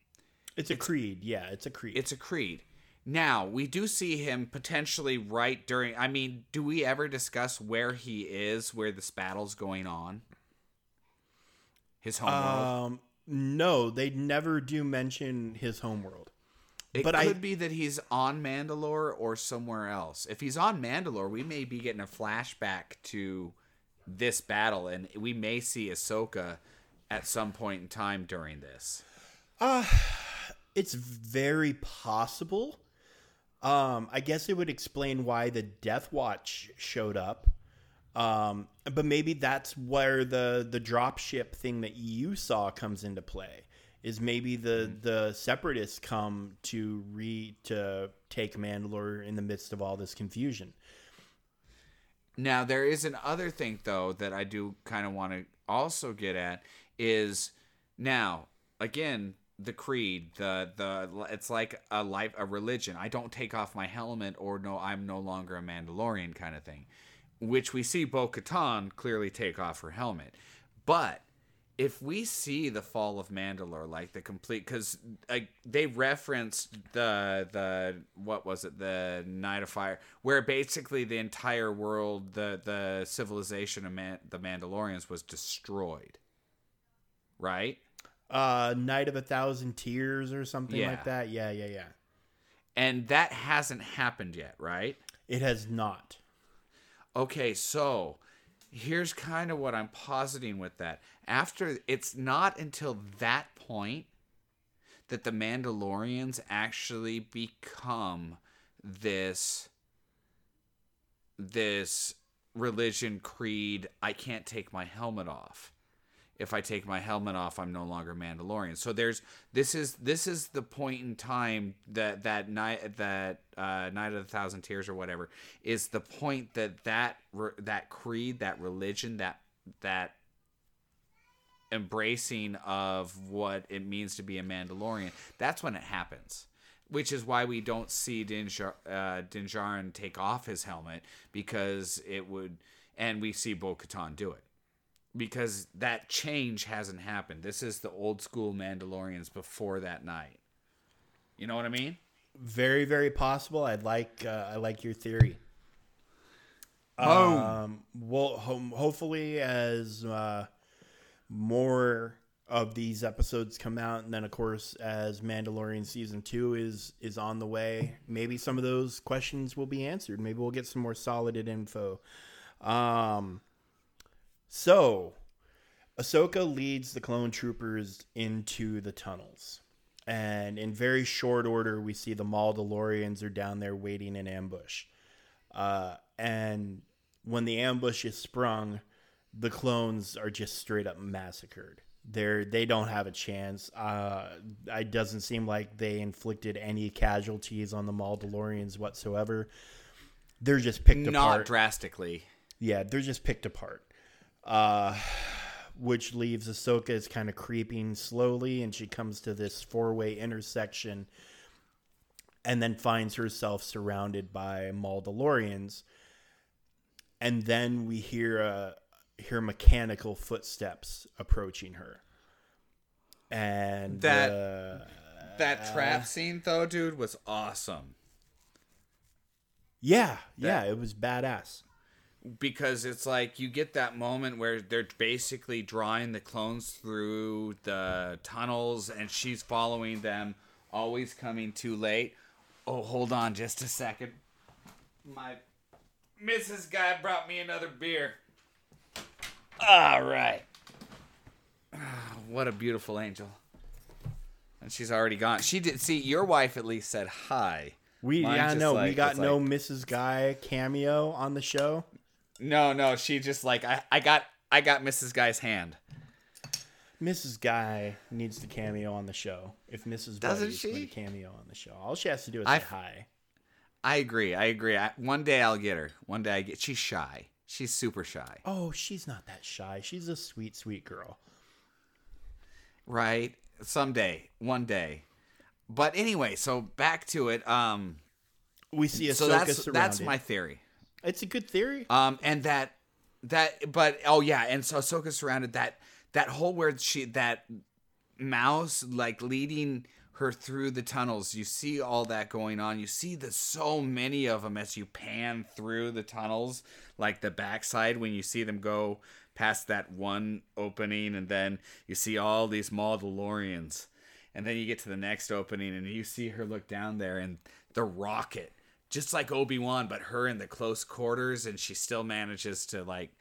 It's a creed. Yeah, it's a creed. It's a creed. Now, we do see him potentially right during. I mean, do we ever discuss where he is, where this battle's going on? His homeworld. um, no, they never do mention his homeworld. It but could I- be that he's on Mandalore or somewhere else. If he's on Mandalore, we may be getting a flashback to this battle, and we may see Ahsoka at some point in time during this. It's very possible. Um, I guess it would explain why the Death Watch showed up. Um, but maybe that's where the the drop ship thing that you saw comes into play. Is maybe the mm-hmm. the separatists come to re to take Mandalore in the midst of all this confusion. Now there is an other thing though that I do kind of want to also get at is now again the creed the the it's like a life a religion. I don't take off my helmet or no I'm no longer a Mandalorian kind of thing which we see Bo-Katan clearly take off her helmet. But if we see the fall of Mandalore, like the complete, because like they referenced the the what was it, the Night of Fire, where basically the entire world, the the civilization of Man- the Mandalorians was destroyed, right? Uh, Night of a Thousand Tears or something Yeah. like that. Yeah, yeah, yeah. And that hasn't happened yet, right? It has not. Okay, so here's kind of what I'm positing with that. After it's not until that point that the Mandalorians actually become this this religion creed I can't take my helmet off. If I take my helmet off, I'm no longer Mandalorian. So there's this is this is the point in time that that night that uh, night of the thousand tears or whatever is the point that that that creed that religion that that embracing of what it means to be a Mandalorian. That's when it happens. Which is why we don't see Din, uh, take off his helmet because it would, and we see Bo Katan do it because that change hasn't happened. This is the old school Mandalorians before that night. You know what I mean? Very, very possible. I like uh, I like your theory. Boom. Um, well, ho- hopefully, as uh, more of these episodes come out, and then of course, as Mandalorian season two is is on the way, maybe some of those questions will be answered. Maybe we'll get some more solid info. Um, so Ahsoka leads the clone troopers into the tunnels. And in very short order, we see the Mandalorians are down there waiting in ambush. Uh, and when the ambush is sprung, the clones are just straight up massacred. They're they don't have a chance. Uh, it doesn't seem like they inflicted any casualties on the Mandalorians whatsoever. They're just picked Not apart. drastically. Yeah, they're just picked apart. Uh, which leaves Ahsoka is kind of creeping slowly, and she comes to this four way intersection and then finds herself surrounded by Mandalorians. And then we hear uh, hear mechanical footsteps approaching her. And That- uh, That trap scene though, dude, was awesome. yeah, yeah, it was badass. Because it's like you get that moment where they're basically drawing the clones through the tunnels and she's following them always coming too late. Oh hold on just a second. My mrs guy brought me another beer. All right what a beautiful angel. And she's already gone. She did see your wife at least said hi. We Mine's yeah, no, we got no like- Mrs. Guy cameo on the show. No no she just like i, I got i got mrs guy's hand Mrs. Guy needs to cameo on the show. If Mrs. Doesn't Buddy's she? a cameo on the show, all she has to do is I say hi. I agree. I agree. I, one day I'll get her. One day I get. She's shy. She's super shy. Oh, she's not that shy. She's a sweet, sweet girl. Right. Someday. One day. But anyway, so back to it. Um. We see Ahsoka So that's surrounded. that's my theory. It's a good theory. Um. And that that. But oh yeah. And so Ahsoka's surrounded. That that whole where she that mouse like leading her through the tunnels. You see all that going on. You see the so many of them as you pan through the tunnels, like the backside when you see them go past that one opening, and then you see all these Mandalorians, and then you get to the next opening, and you see her look down there, and the rocket, just like Obi Wan, but her in the close quarters, and she still manages to like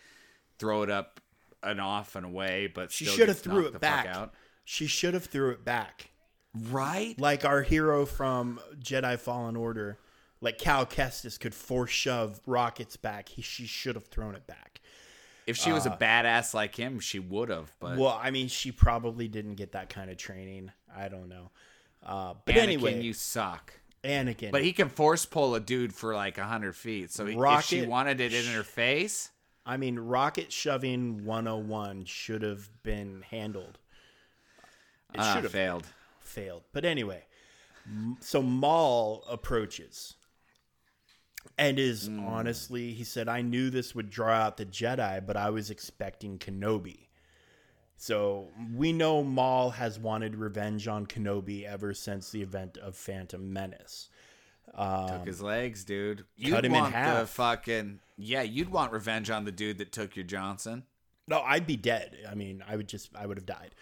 throw it up and off and away, but She should have threw it back. out. She should have threw it back. Right? Like our hero from Jedi Fallen Order, like Cal Kestis could force shove rockets back. He she should have thrown it back. If she was a badass like him, she would have. But Uh, Well, I mean, she probably didn't get that kind of training. I don't know. Uh, but Anakin, anyway, you suck. Anakin. But he can force pull a dude for like hundred feet. So if she wanted it in her face, I mean, rocket shoving 101 should have been handled. It uh, should have failed. failed. But anyway, so Maul approaches and is honestly, he said, I knew this would draw out the Jedi, but I was expecting Kenobi. So we know Maul has wanted revenge on Kenobi ever since the event of Phantom Menace. Took his legs, dude. You'd cut him in want the half. fucking yeah. You'd want revenge on the dude that took your Johnson. No, I'd be dead. I mean, I would just, I would have died.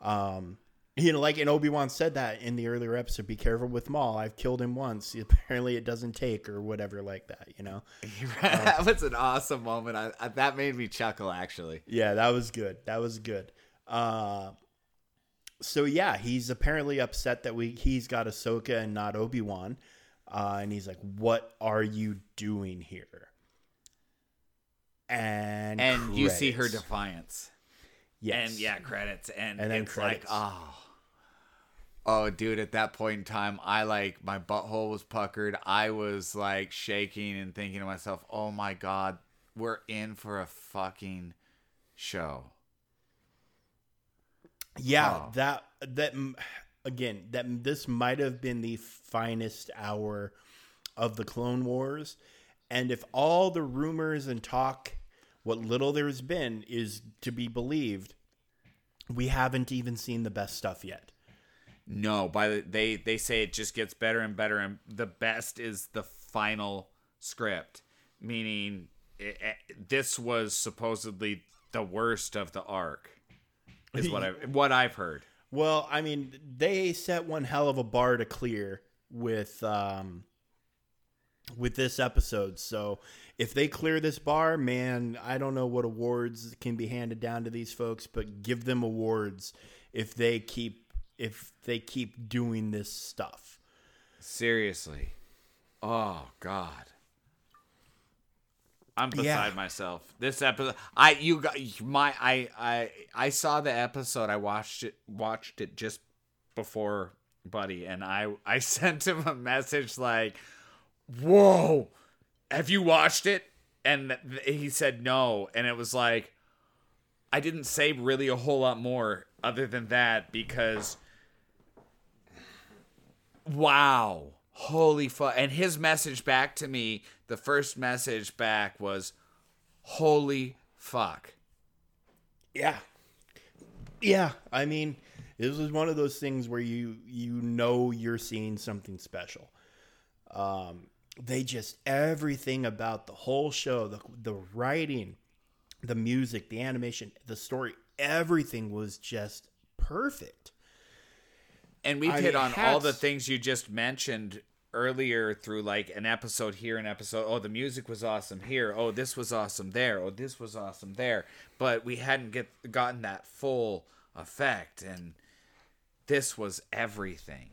Um, you know, like and Obi Wan said that in the earlier episode. Be careful with Maul. I've killed him once. Apparently, it doesn't take or whatever like that. You know. that was an awesome moment. I, I, that made me chuckle actually. Yeah, that was good. That was good. Uh, so yeah, he's apparently upset that we he's got Ahsoka and not Obi Wan, uh, and he's like, "What are you doing here?" And And you see her defiance. yes, And yeah, credits. And, And then it's credits. like, oh. Oh, dude, at that point in time, I like, my butthole was puckered. I was like shaking and thinking to myself, oh my God, we're in for a fucking show. Yeah, Oh. that that again that this might have been the finest hour of the Clone Wars, and if all the rumors and talk, what little there's been, is to be believed, we haven't even seen the best stuff yet. No, by the they they say it just gets better and better, and the best is the final script, meaning it, it- this was supposedly the worst of the arc. Is what I what I've heard. Well, I mean, they set one hell of a bar to clear with um, with this episode. So if they clear this bar, man, I don't know what awards can be handed down to these folks, but give them awards if they keep if they keep doing this stuff. Seriously. Oh God. I'm beside Yeah. myself. This episode, I you got my I I I saw the episode. I watched it watched it just before Buddy, and I I sent him a message like, "Whoa, have you watched it?" And th- he said no, and it was like, I didn't say really a whole lot more other than that because wow holy fuck and his message back to me the first message back was holy fuck Yeah. Yeah, I mean, this was one of those things where you you know you're seeing something special. Um, they just everything about the whole show, the the writing, the music, the animation, the story, everything was just perfect. And we've I hit mean, on all the things you just mentioned earlier through like an episode here an episode oh the music was awesome here oh this was awesome there oh this was awesome there but we hadn't get gotten that full effect and this was everything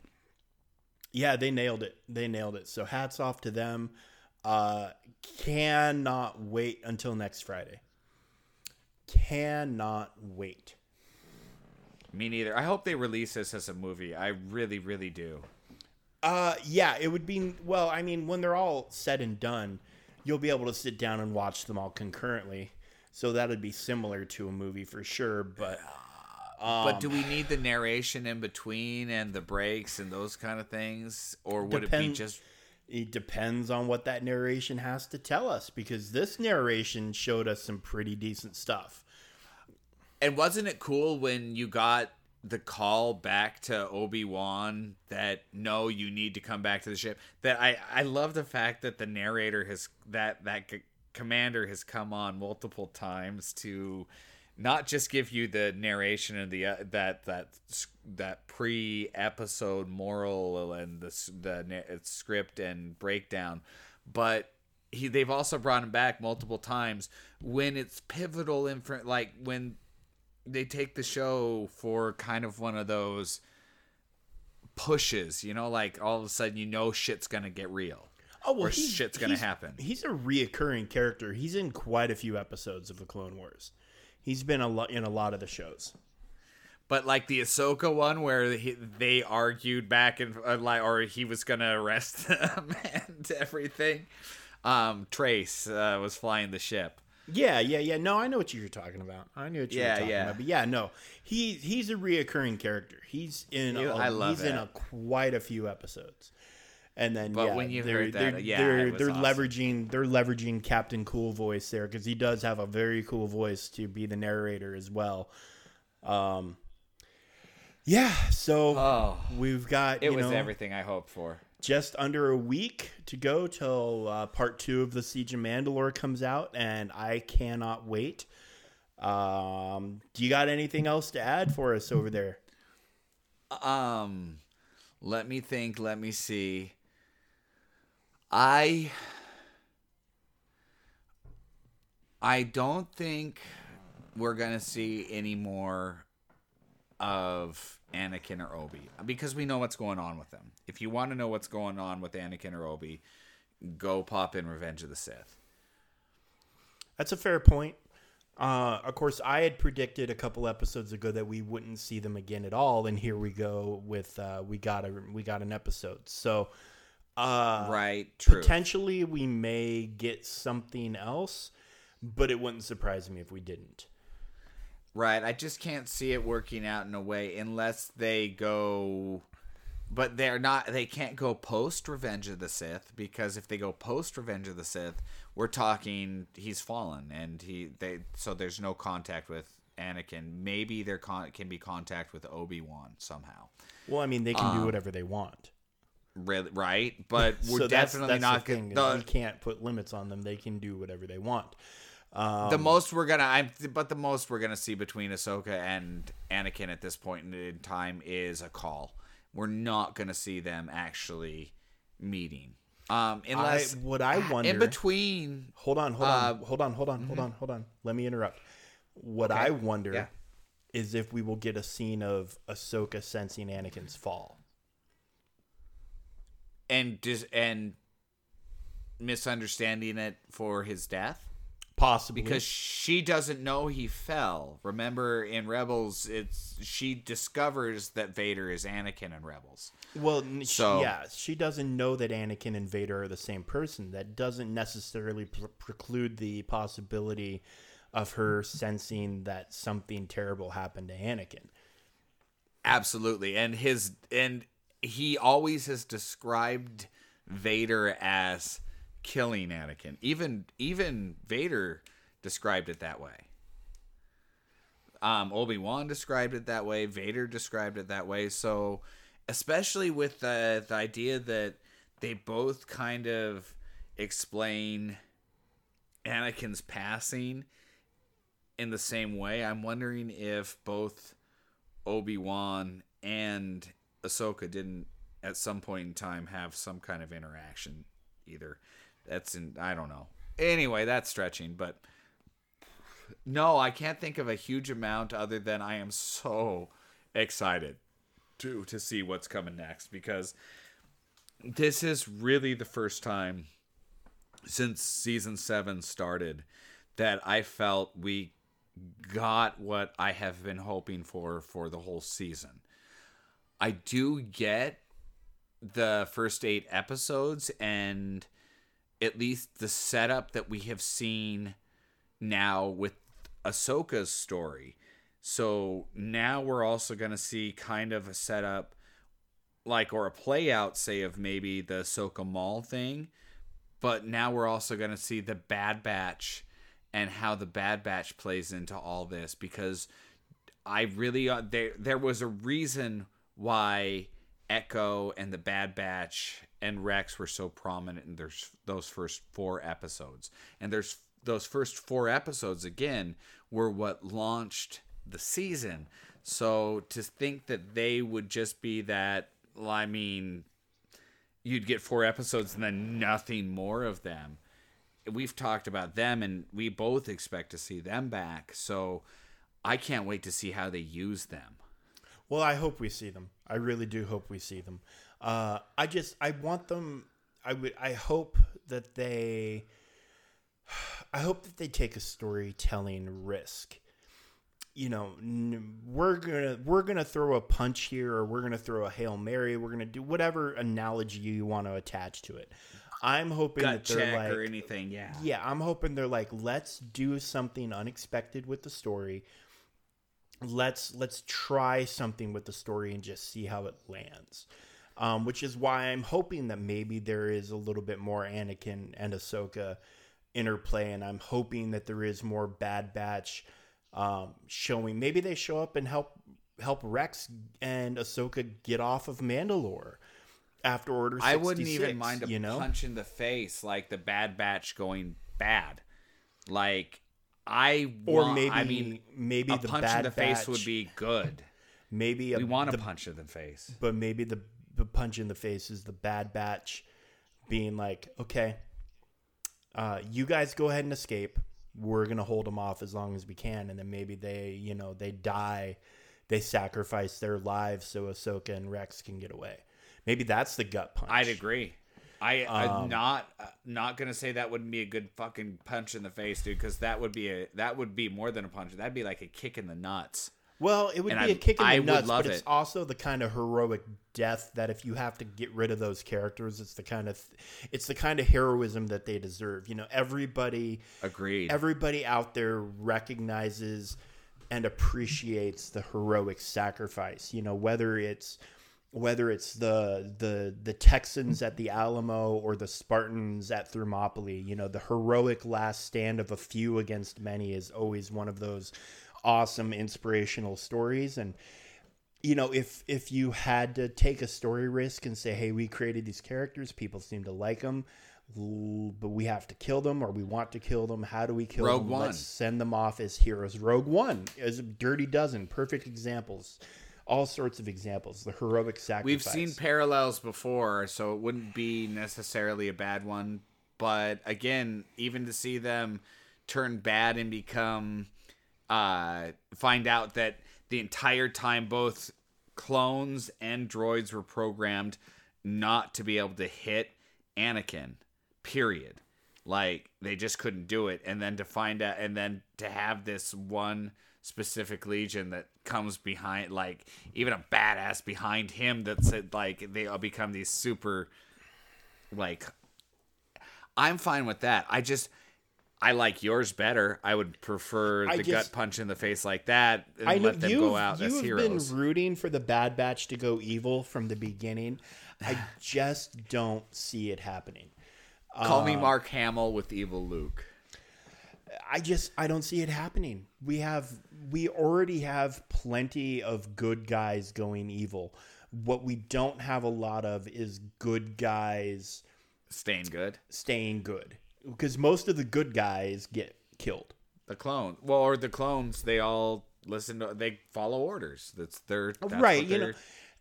Yeah, they nailed it. They nailed it. So hats off to them. Uh, cannot wait until next Friday. Cannot wait. Me neither i hope they release this as a movie i really really do Uh, yeah, it would be. Well, I mean, when they're all said and done, you'll be able to sit down and watch them all concurrently. So that would be similar to a movie for sure. But But do we need the narration in between and the breaks and those kind of things, or would it be just? it depends on what that narration has to tell us. Because this narration showed us some pretty decent stuff. And wasn't it cool when you got the call back to Obi Wan that no, you need to come back to the ship? That I I love the fact that the narrator has that that c- commander has come on multiple times to not just give you the narration and the uh, that that that pre episode moral and the the script and breakdown, but he they've also brought him back multiple times when it's pivotal in front like when they take the show for kind of one of those pushes, you know, like all of a sudden you know shit's gonna get real. Oh well, shit's gonna happen. He's a reoccurring character. He's in quite a few episodes of the Clone Wars. He's been a lot in a lot of the shows. But like the Ahsoka one where he, they argued back and uh, like, or he was gonna arrest them and everything. Um, Trace uh, was flying the ship. Yeah, yeah, yeah. No, I know what you're talking about. I knew what you Yeah, were talking yeah. about. But yeah, no, he he's a reoccurring character. He's in. You- a, I love He's in a, quite a few episodes. And then, But yeah, when you they're, heard they're, that, yeah, they're, they're awesome. leveraging they're leveraging Captain Cool voice there because he does have a very cool voice to be the narrator as well. Um, yeah. So Oh, we've got it you was know, everything I hoped for. Just under a week to go till uh, part two of the Siege of Mandalore comes out, and I cannot wait. Um, do you got anything else to add for us over there? Um, let me think. Let me see. I I don't think we're gonna see any more of Anakin or Obi because we know what's going on with them. If you want to know what's going on with Anakin or Obi, go pop in Revenge of the Sith. That's a fair point. Uh, of course, I had predicted a couple episodes ago that we wouldn't see them again at all, and here we go with uh, we got a we got an episode. So, uh, right? True. potentially we may get something else, but it wouldn't surprise me if we didn't. Right. I just can't see it working out in a way unless they go but they're not they can't go post Revenge of the Sith because if they go post Revenge of the Sith, we're talking he's fallen and he they so there's no contact with Anakin. Maybe there con- can be contact with Obi-Wan somehow. Well, I mean, they can do um, whatever they want. Really, right? But we're So definitely that's not the going is we can't put limits on them. They can do whatever they want. The most we're gonna, I'm, but the most we're gonna see between Ahsoka and Anakin at this point in time is a call. We're not gonna see them actually meeting, um, unless I, what I wonder in between. Hold on, hold Uh, on, hold on, hold on, hold on, hold on. Let me interrupt. What I wonder Yeah. is if we will get a scene of Ahsoka sensing Anakin's fall. and dis- and misunderstanding it for his death Possibly. because she doesn't know he fell. Remember in Rebels, it's she discovers that Vader is Anakin in Rebels. well, So- yeah, she doesn't know that Anakin and Vader are the same person. That doesn't necessarily pr- preclude the possibility of her sensing that something terrible happened to Anakin. Absolutely, and his and he always has described Vader as killing Anakin. Even even Vader described it that way. Um, Obi Wan described it that way. Vader described it that way. So, especially with the the idea that they both kind of explain Anakin's passing in the same way, I'm wondering if both Obi Wan and Ahsoka didn't at some point in time have some kind of interaction either. That's in I don't know. Anyway, that's stretching, but no, I can't think of a huge amount other than I am so excited to to see what's coming next because this is really the first time since season 7 started that I felt we got what I have been hoping for for the whole season. I do get the first 8 episodes and at least the setup that we have seen now with Ahsoka's story. So now we're also going to see kind of a setup like or a play out say of maybe the Ahsoka Maul thing, but now we're also going to see the Bad Batch and how the Bad Batch plays into all this because I really uh, there there was a reason why Echo and the Bad Batch and Rex were so prominent in those first four episodes. And there's those first four episodes again were what launched the season. So to think that they would just be that I mean you'd get four episodes and then nothing more of them. We've talked about them and we both expect to see them back. So I can't wait to see how they use them. Well, I hope we see them. I really do hope we see them. Uh, I just I want them. I would. I hope that they. I hope that they take a storytelling risk. You know, n- we're gonna we're gonna throw a punch here, or we're gonna throw a hail mary. We're gonna do whatever analogy you want to attach to it. I'm hoping Gut that they're like, or anything, yeah. yeah, I'm hoping they're like, let's do something unexpected with the story. Let's let's try something with the story and just see how it lands. Um, which is why I'm hoping that maybe there is a little bit more Anakin and Ahsoka interplay, and I'm hoping that there is more Bad Batch um, showing. Maybe they show up and help help Rex and Ahsoka get off of Mandalore after Order. 66, I wouldn't even mind a you know? punch in the face, like the Bad Batch going bad. Like I or want- maybe I mean maybe a the punch Bad in the face would be good. maybe a, we want a the punch in the face. but maybe the the punch in the face is the bad batch being like, okay, uh, you guys go ahead and escape. We're gonna hold them off as long as we can, and then maybe they, you know, they die, they sacrifice their lives so Ahsoka and Rex can get away. Maybe that's the gut punch. I'd agree. I, Um, I'm not uh, not gonna say that wouldn't be a good fucking punch in the face, dude, because that would be a that would be more than a punch. That'd be like a kick in the nuts. Well, it would And be a kick in the I nuts, but it's it. also the kind of heroic death that if you have to get rid of those characters, it's the kind of it's the kind of heroism that they deserve. You know, everybody Agreed. everybody out there recognizes and appreciates the heroic sacrifice. You know, whether it's whether it's the the the Texans at the Alamo or the Spartans at Thermopylae, you know, the heroic last stand of a few against many is always one of those awesome inspirational stories and you know if if you had to take a story risk and say hey we created these characters people seem to like them But we have to kill them, or we want to kill them. How do we kill Rogue them? One. Let's send them off as heroes. Rogue One is a dirty dozen, perfect examples, all sorts of examples. The heroic sacrifice. We've seen parallels before, so it wouldn't be necessarily a bad one. But again, even to see them turn bad and become, uh, find out that the entire time both clones and droids were programmed not to be able to hit Anakin, period. Like they just couldn't do it, and then to find out, and then to have this one specific legion that comes behind, like even a badass behind him that's uh, like they all become these super, like. I'm fine with that. I just. I like yours better. I would prefer the just- gut punch in the face like that and I know let them go out as you've been rooting for the Bad Batch to go evil from the beginning. I just don't see it happening. Call uh, me Mark Hamill with evil Luke. I just I don't see it happening. We have we already have plenty of good guys going evil. What we don't have a lot of is good guys Staying good. staying good because most of the good guys get killed. The clone. Well, or the clones, they all listen to they follow orders. That's their that's right, you know.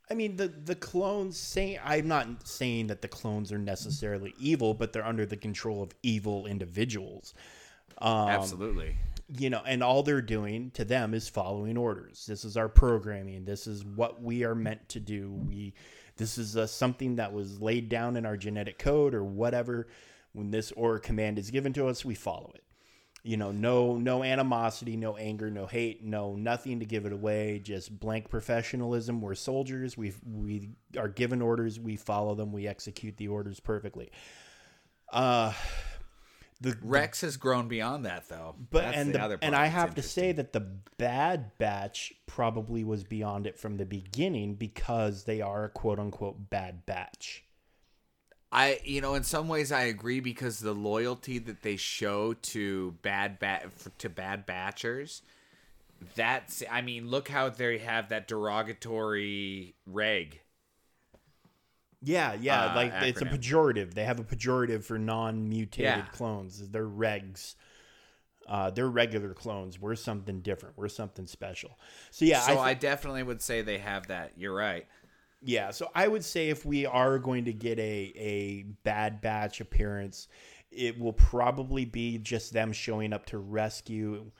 I mean the the clones say I'm not saying that the clones are necessarily evil, but they're under the control of evil individuals. Um, absolutely. you know, and all they're doing to them is following orders. This is our programming. This is what we are meant to do. We, this is uh, something that was laid down in our genetic code or whatever. When this order command is given to us, we follow it. You know, no, no animosity, no anger, no hate, no nothing to give it away. Just blank professionalism. We're soldiers. We we are given orders. We follow them. We execute the orders perfectly. Uh, the Rex has grown beyond that though. but That's and the the, other part and I have to say that the Bad Batch probably was beyond it from the beginning because they are a quote unquote bad batch. I you know in some ways I agree because the loyalty that they show to bad bat to bad batchers that's I mean look how they have that derogatory reg. Yeah, yeah, Uh, like it's a pejorative. They have a pejorative for non-mutated Yeah. clones. They're regs. Uh, they're regular clones. We're something different. We're something special. So yeah, so I, I, definitely would say they have that. You're right. Yeah, so I would say if we are going to get a a bad batch appearance, it will probably be just them showing up to rescue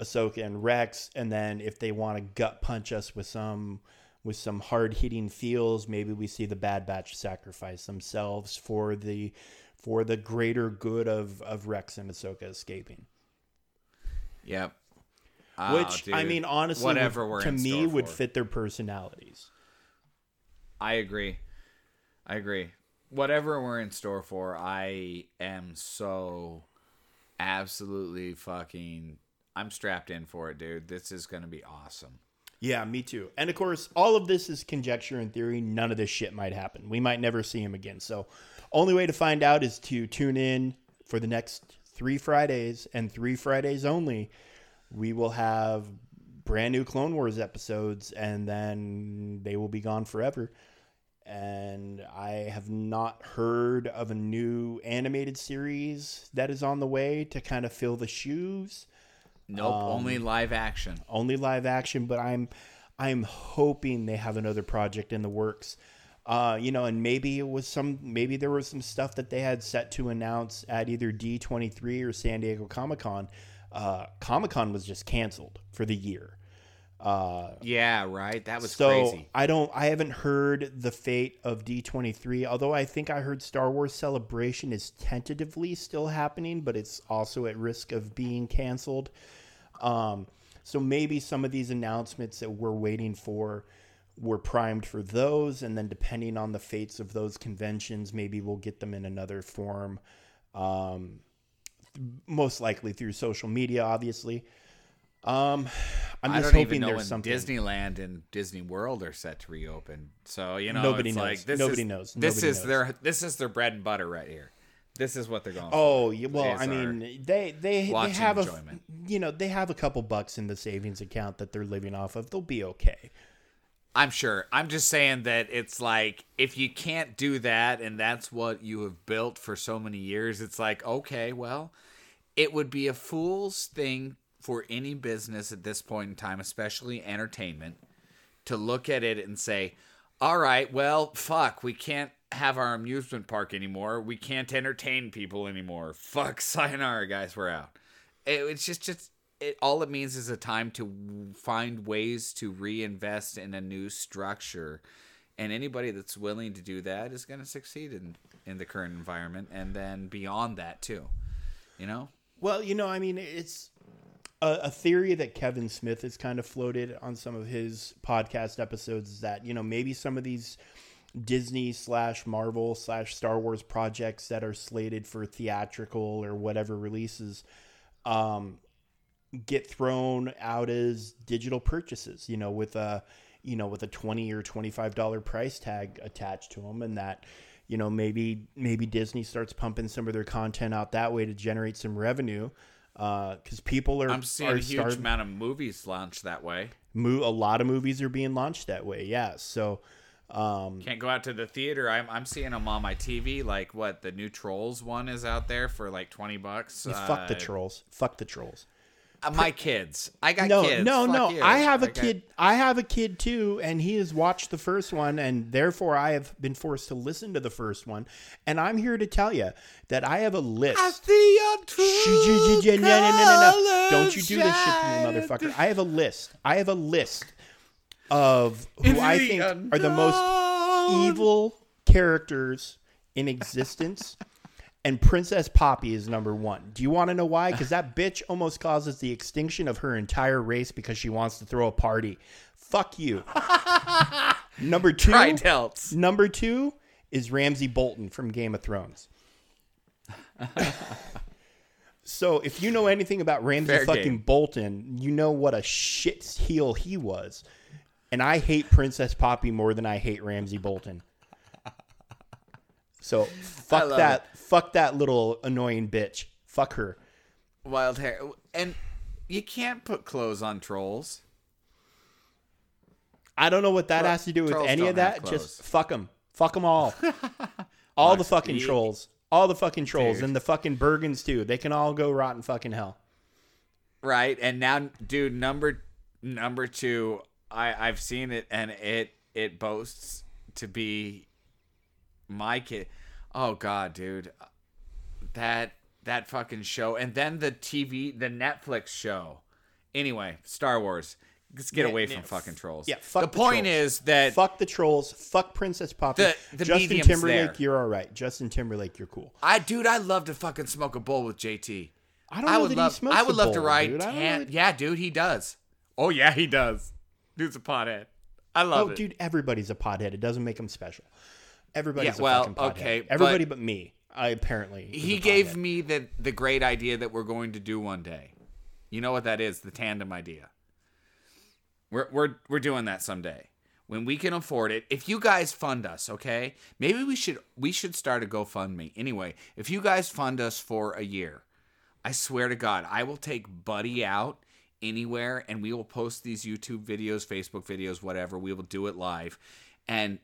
Ahsoka and Rex, and then if they want to gut punch us with some with some hard hitting feels, maybe we see the bad batch sacrifice themselves for the for the greater good of of Rex and Ahsoka escaping. Yep. Which Oh, I mean, honestly, whatever would- to me would for. fit their personalities. I agree. I agree. Whatever we're in store for, I am so absolutely fucking. I'm strapped in for it, dude. This is gonna be awesome. Yeah, me too. And of course, all of this is conjecture and theory. None of this shit might happen. We might never see him again. So, only way to find out is to tune in for the next three Fridays and three Fridays only. We will have brand new Clone Wars episodes, and then they will be gone forever. And I have not heard of a new animated series that is on the way to kind of fill the shoes Nope, Um, only live action. only live action, but I'm I'm hoping they have another project in the works. Uh, you know, and maybe it was some maybe there was some stuff that they had set to announce at either D23 or San Diego Comic Con. Uh, Comic Con was just canceled for the year. Uh, Yeah, right. That was so crazy. I don't I haven't heard the fate of D23, although I think I heard Star Wars Celebration is tentatively still happening, but it's also at risk of being canceled. Um, so maybe some of these announcements that we're waiting for were primed for those, and then depending on the fates of those conventions, maybe we'll get them in another form. Um, most likely through social media, obviously. Um, I'm I just don't hoping even know when there's something. Disneyland and Disney World are set to reopen. So you know, Nobody it's knows. like this Nobody is, knows. This Nobody is knows. their this is their bread and butter right here. This is what they're going. Oh, for. well, I mean, they they they have a you know they have a couple bucks in the savings account that they're living off of. They'll be okay. I'm sure. I'm just saying that it's like if you can't do that and that's what you have built for so many years, it's like, okay, well, it would be a fool's thing for any business at this point in time, especially entertainment, to look at it and say, all right, well, fuck, we can't have our amusement park anymore. We can't entertain people anymore. Fuck, sayonara, guys, we're out. It, it's just, just it. All it means is a time to find ways to reinvest in a new structure, and anybody that's willing to do that is going to succeed in in the current environment, and then beyond that too. You know. Well, you know, I mean, it's a, a, theory that Kevin Smith has kind of floated on some of his podcast episodes is that you know maybe some of these Disney slash Marvel slash Star Wars projects that are slated for theatrical or whatever releases um, get thrown out as digital purchases. You know, with a you know with a twenty or twenty five dollar price tag attached to them, and that you know maybe maybe Disney starts pumping some of their content out that way to generate some revenue because uh, people are. I'm seeing are a huge amount of movies launched that way. Mo- a lot of movies are being launched that way. Yeah, so um, can't go out to the theater. I'm I'm seeing them on my TV. Like what the new Trolls one is out there for like twenty bucks. Uh, fuck the uh, trolls. Fuck the trolls. Uh, my kids. I got no, kids. No, Fuck no, you. I have a got- kid. I have a kid too, and he has watched the first one, and therefore I have been forced to listen to the first one. And I'm here to tell you that I have a list. the Shh, no, no, no, no, no. Don't you do this shit to me, motherfucker. I have a list. I have a list of who I think are the most evil characters in existence. And Princess Poppy is number one. Do you want to know why? Because that bitch almost causes the extinction of her entire race because she wants to throw a party. Fuck you. number two. Number two is Ramsay Bolton from Game of Thrones. so if you know anything about Ramsay Fair fucking game. Bolton, you know what a shit heel he was. And I hate Princess Poppy more than I hate Ramsay Bolton. So fuck that fuck that little annoying bitch. Fuck her. Wild hair. And you can't put clothes on trolls. I don't know what that Tro- has to do with any of that. Just fuck them. Fuck them all. all the fucking trolls. All the fucking trolls Dude. and the fucking Bergens too. They can all go rot in fucking hell. Right. And now dude, number number two, I, I've seen it and it it boasts to be my kid. Oh god, dude. That that fucking show. And then the TV the Netflix show. Anyway, Star Wars. Let's get Yeah, away from fucking trolls. yeah, fuck the the point trolls. is that Fuck the trolls. Fuck Princess Poppy. The- the Justin Timberlake, there. you're all right. Justin Timberlake, you're cool. I dude, I love to fucking smoke a bowl with JT. I don't I know would that love he smokes I would love to ride dude. Tan- really- Yeah, dude, he does. Oh yeah, he does. Dude's a pothead. I love Oh, it. dude, everybody's a pothead. It doesn't make him special. Everybody's Yeah, well, a fucking pothead. okay, Everybody but, me. I apparently. he gave pothead. me the the great idea that we're going to do one day. You know what that is? The tandem idea. We're we're we're doing that someday. When we can afford it. If you guys fund us, okay? Maybe we should we should start a GoFundMe. Anyway, if you guys fund us for a year, I swear to God, I will take Buddy out anywhere and we will post these YouTube videos, Facebook videos, whatever. We will do it live. And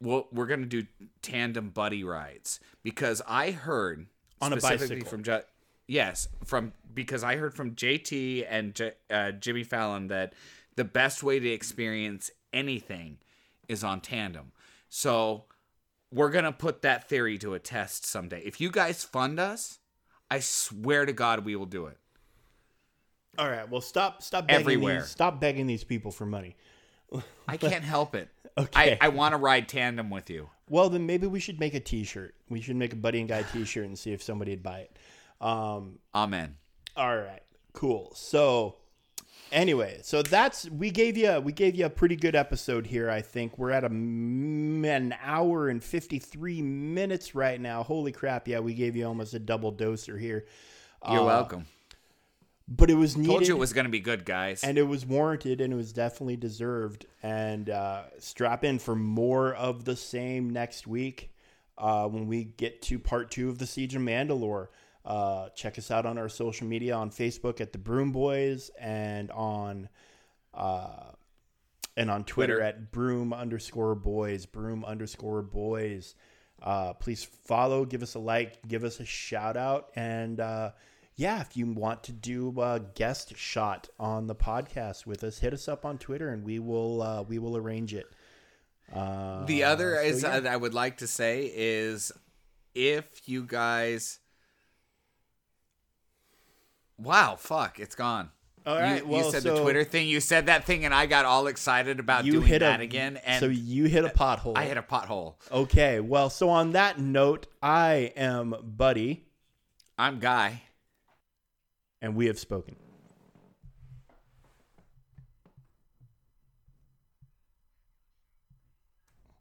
we'll, we're going to do tandem buddy rides because I heard On a specifically bicycle. from Ju- yes, from because I heard from JT and J- uh, Jimmy Fallon that the best way to experience anything is on tandem. So we're gonna put that theory to a test someday. If you guys fund us, I swear to God we will do it. All right. Well, stop. Stop begging Everywhere. These, stop begging these people for money. I can't help it. Okay. I, I want to ride tandem with you. Well, then maybe we should make a T-shirt. We should make a Buddy and Guy T-shirt and see if somebody'd buy it. Um, Amen. all right, cool. So, anyway, so that's we gave you we gave you a pretty good episode here. I think we're at a an hour and fifty three minutes right now. Holy crap! Yeah, we gave you almost a double doser here. You're Uh, welcome. But it was needed. Told you it was gonna be good, guys. and it was warranted and it was definitely deserved and uh, strap in for more of the same next week uh, when we get to part two of the siege of mandalore uh, check us out on our social media on facebook at the broom boys and on uh, and on Twitter, Twitter. at broom underscore boys, broom underscore boys. Uh, please follow, give us a like, give us a shout out, and uh, yeah, if you want to do a guest shot on the podcast with us, hit us up on Twitter, and we will uh, we will arrange it. Uh, The other so is yeah. uh, I would like to say is if you guys Wow, fuck, it's gone. All You- right, you, said so the Twitter thing. You said that thing, and I got all excited about you doing hit that a, again. And so you hit a pothole. I hit a pothole. Okay, well, so on that note, I am Buddy, I'm Guy. And we have spoken.